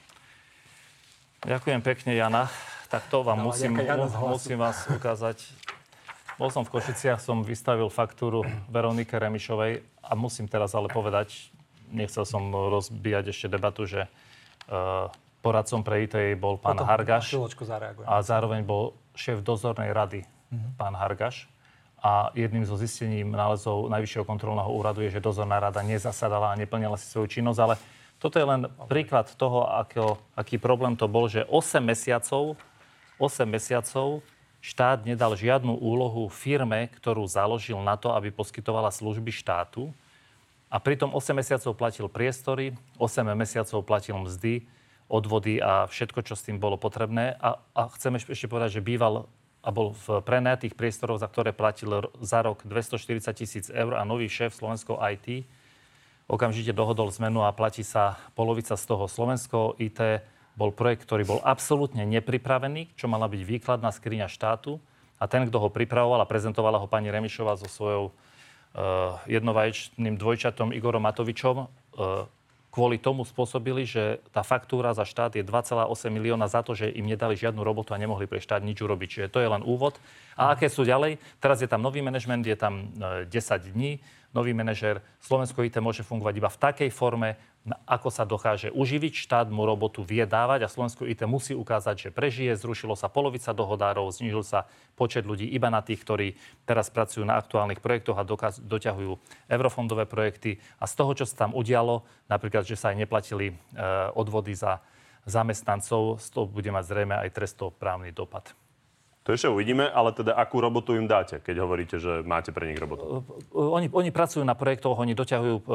Ďakujem pekne, Jana. Tak to vám No, musím, musím vás ukázať. Bol som v Košiciach, som vystavil faktúru Veronike Remišovej a musím teraz ale povedať, nechcel som rozbíjať ešte debatu, že uh, poradcom pre IT bol pán Potom Hargaš a zároveň bol šéf dozornej rady, pán Hargaš. A jedným zo zistení nálezov Najvyššieho kontrolného úradu je, že dozorná rada nezasadala a neplnila si svoju činnosť, ale toto je len príklad toho, akého, aký problém to bol, že 8 mesiacov, 8 mesiacov štát nedal žiadnu úlohu firme, ktorú založil na to, aby poskytovala služby štátu. A pritom 8 mesiacov platil priestory, 8 mesiacov platil mzdy, odvody a všetko, čo s tým bolo potrebné. A, a chcem eš- ešte povedať, že býval a bol v prenajatých priestoroch, za ktoré platil za rok 240 tisíc eur a nový šéf Slovensko IT okamžite dohodol zmenu a platí sa polovica z toho. Slovensko IT bol projekt, ktorý bol absolútne nepripravený, čo mala byť výkladná skriňa štátu. A ten, kto ho pripravoval a prezentovala ho pani Remišová so svojou uh, jednovaječným dvojčatom Igorom Matovičom, uh, kvôli tomu spôsobili, že tá faktúra za štát je 2,8 milióna za to, že im nedali žiadnu robotu a nemohli pre štát nič urobiť. Čiže to je len úvod. A aké sú ďalej? Teraz je tam nový manažment, je tam 10 e, dní. Nový manažer Slovensko IT môže fungovať iba v takej forme, ako sa dokáže uživiť, štát mu robotu vie dávať a Slovensko IT musí ukázať, že prežije. Zrušilo sa polovica dohodárov, znižil sa počet ľudí iba na tých, ktorí teraz pracujú na aktuálnych projektoch a dokaz, doťahujú eurofondové projekty. A z toho, čo sa tam udialo, napríklad, že sa aj neplatili e, odvody za zamestnancov, z toho bude mať zrejme aj trestoprávny dopad. To ešte uvidíme, ale teda akú robotu im dáte, keď hovoríte, že máte pre nich robotu? E, oni, oni pracujú na projektoch, oni doťahujú e,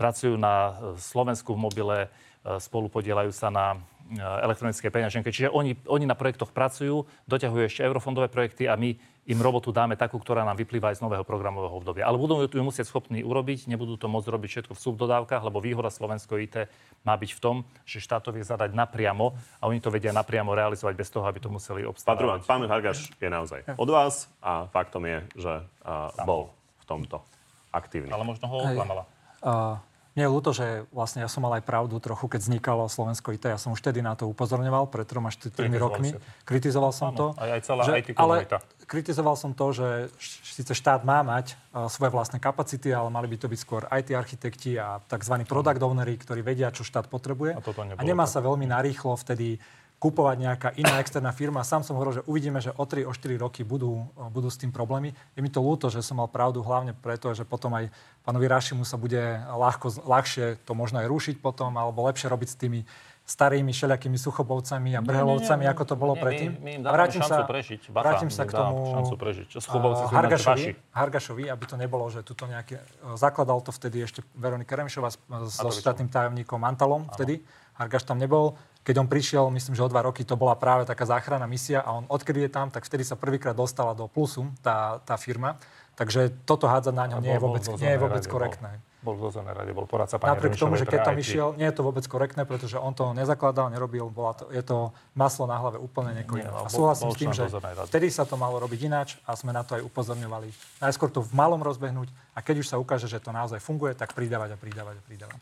pracujú na e, Slovensku v mobile, e, spolu podielajú sa na elektronické peňaženke. Čiže oni, oni na projektoch pracujú, doťahujú ešte eurofondové projekty a my im robotu dáme takú, ktorá nám vyplýva aj z nového programového obdobia. Ale budú ju musieť schopní urobiť, nebudú to môcť robiť všetko v subdodávkach, lebo výhoda Slovensko IT má byť v tom, že štát to vie zadať napriamo a oni to vedia napriamo realizovať bez toho, aby to museli obstarávať. Pán Hargaš je naozaj od vás a faktom je, že uh, bol v tomto aktívny. Ale možno ho oklamala. Uh, mne je ľúto, že vlastne ja som mal aj pravdu trochu, keď vznikalo Slovensko IT. Ja som už vtedy na to upozorňoval, pred troma, štyri rokmi. Kritizoval som Áno, to. Aj, aj celá že, IT komunita. Ale kritizoval som to, že síce štát má mať uh, svoje vlastné kapacity, ale mali by to byť skôr IT architekti a tzv. product ownery, ktorí vedia, čo štát potrebuje. A, toto a nemá sa veľmi narýchlo vtedy kupovať nejaká iná externá firma. Sám som hovoril, že uvidíme, že o 3, o 4 roky budú, budú s tým problémy. Je mi to ľúto, že som mal pravdu hlavne preto, že potom aj pánovi Rašimu sa bude ľahko, ľahšie to možno aj rušiť potom, alebo lepšie robiť s tými starými všelijakými suchobovcami a brhelovcami, ako to bolo nie, predtým. My, my im vrátim sa, prežiť. Bacha, vrátim sa k tomu šancu prežiť. Sú Hargašovi, Hargašovi, aby to nebolo, že tuto nejaké... Zakladal to vtedy ešte Veronika Remišová so štátnym tajomníkom Antalom vtedy. Hargaš tam nebol. Keď on prišiel, myslím, že o dva roky, to bola práve taká záchranná misia a on odkedy je tam, tak vtedy sa prvýkrát dostala do plusu tá, tá firma. Takže toto hádzať na ňo nie je vôbec, nie je vôbec korektné. Bol v dozornej rade, bol poradca pani Napriek tomu, že keď tam išiel, nie je to vôbec korektné, pretože on to nezakladal, nerobil, bola to, je to maslo na hlave úplne niekoho iného. A súhlasím s tým, že vtedy sa to malo robiť ináč a sme na to aj upozorňovali. Najskôr to v malom rozbehnúť a keď už sa ukáže, že to naozaj funguje, tak pridávať a pridávať a pridávať.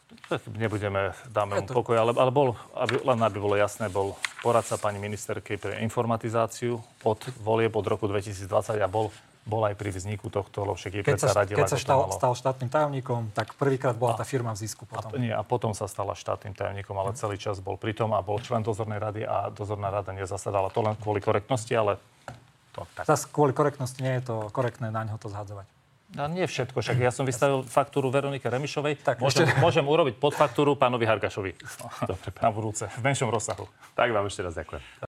Nebudeme, dáme mu pokoj, ale, ale bol, aby, len aby bolo jasné, bol poradca pani ministerky pre informatizáciu od volieb od roku 2020 a bol bol aj pri vzniku tohto, lebo však jej keď sa, radila. Keď sa stal, stal štátnym tajomníkom, tak prvýkrát bola a, tá firma v zisku potom. A, nie, a potom sa stala štátnym tajomníkom, ale celý čas bol pri tom a bol člen dozornej rady a dozorná rada nezasadala. To len kvôli korektnosti, ale to tak. Zas kvôli korektnosti nie je to korektné na ňo to zhadzovať. No nie všetko, však ja som vystavil faktúru Veronike Remišovej. Tak, môžem, ešte... môžem urobiť podfaktúru pánovi Hargašovi. Dobre, na budúce, v menšom rozsahu. Tak vám ešte raz ďakujem.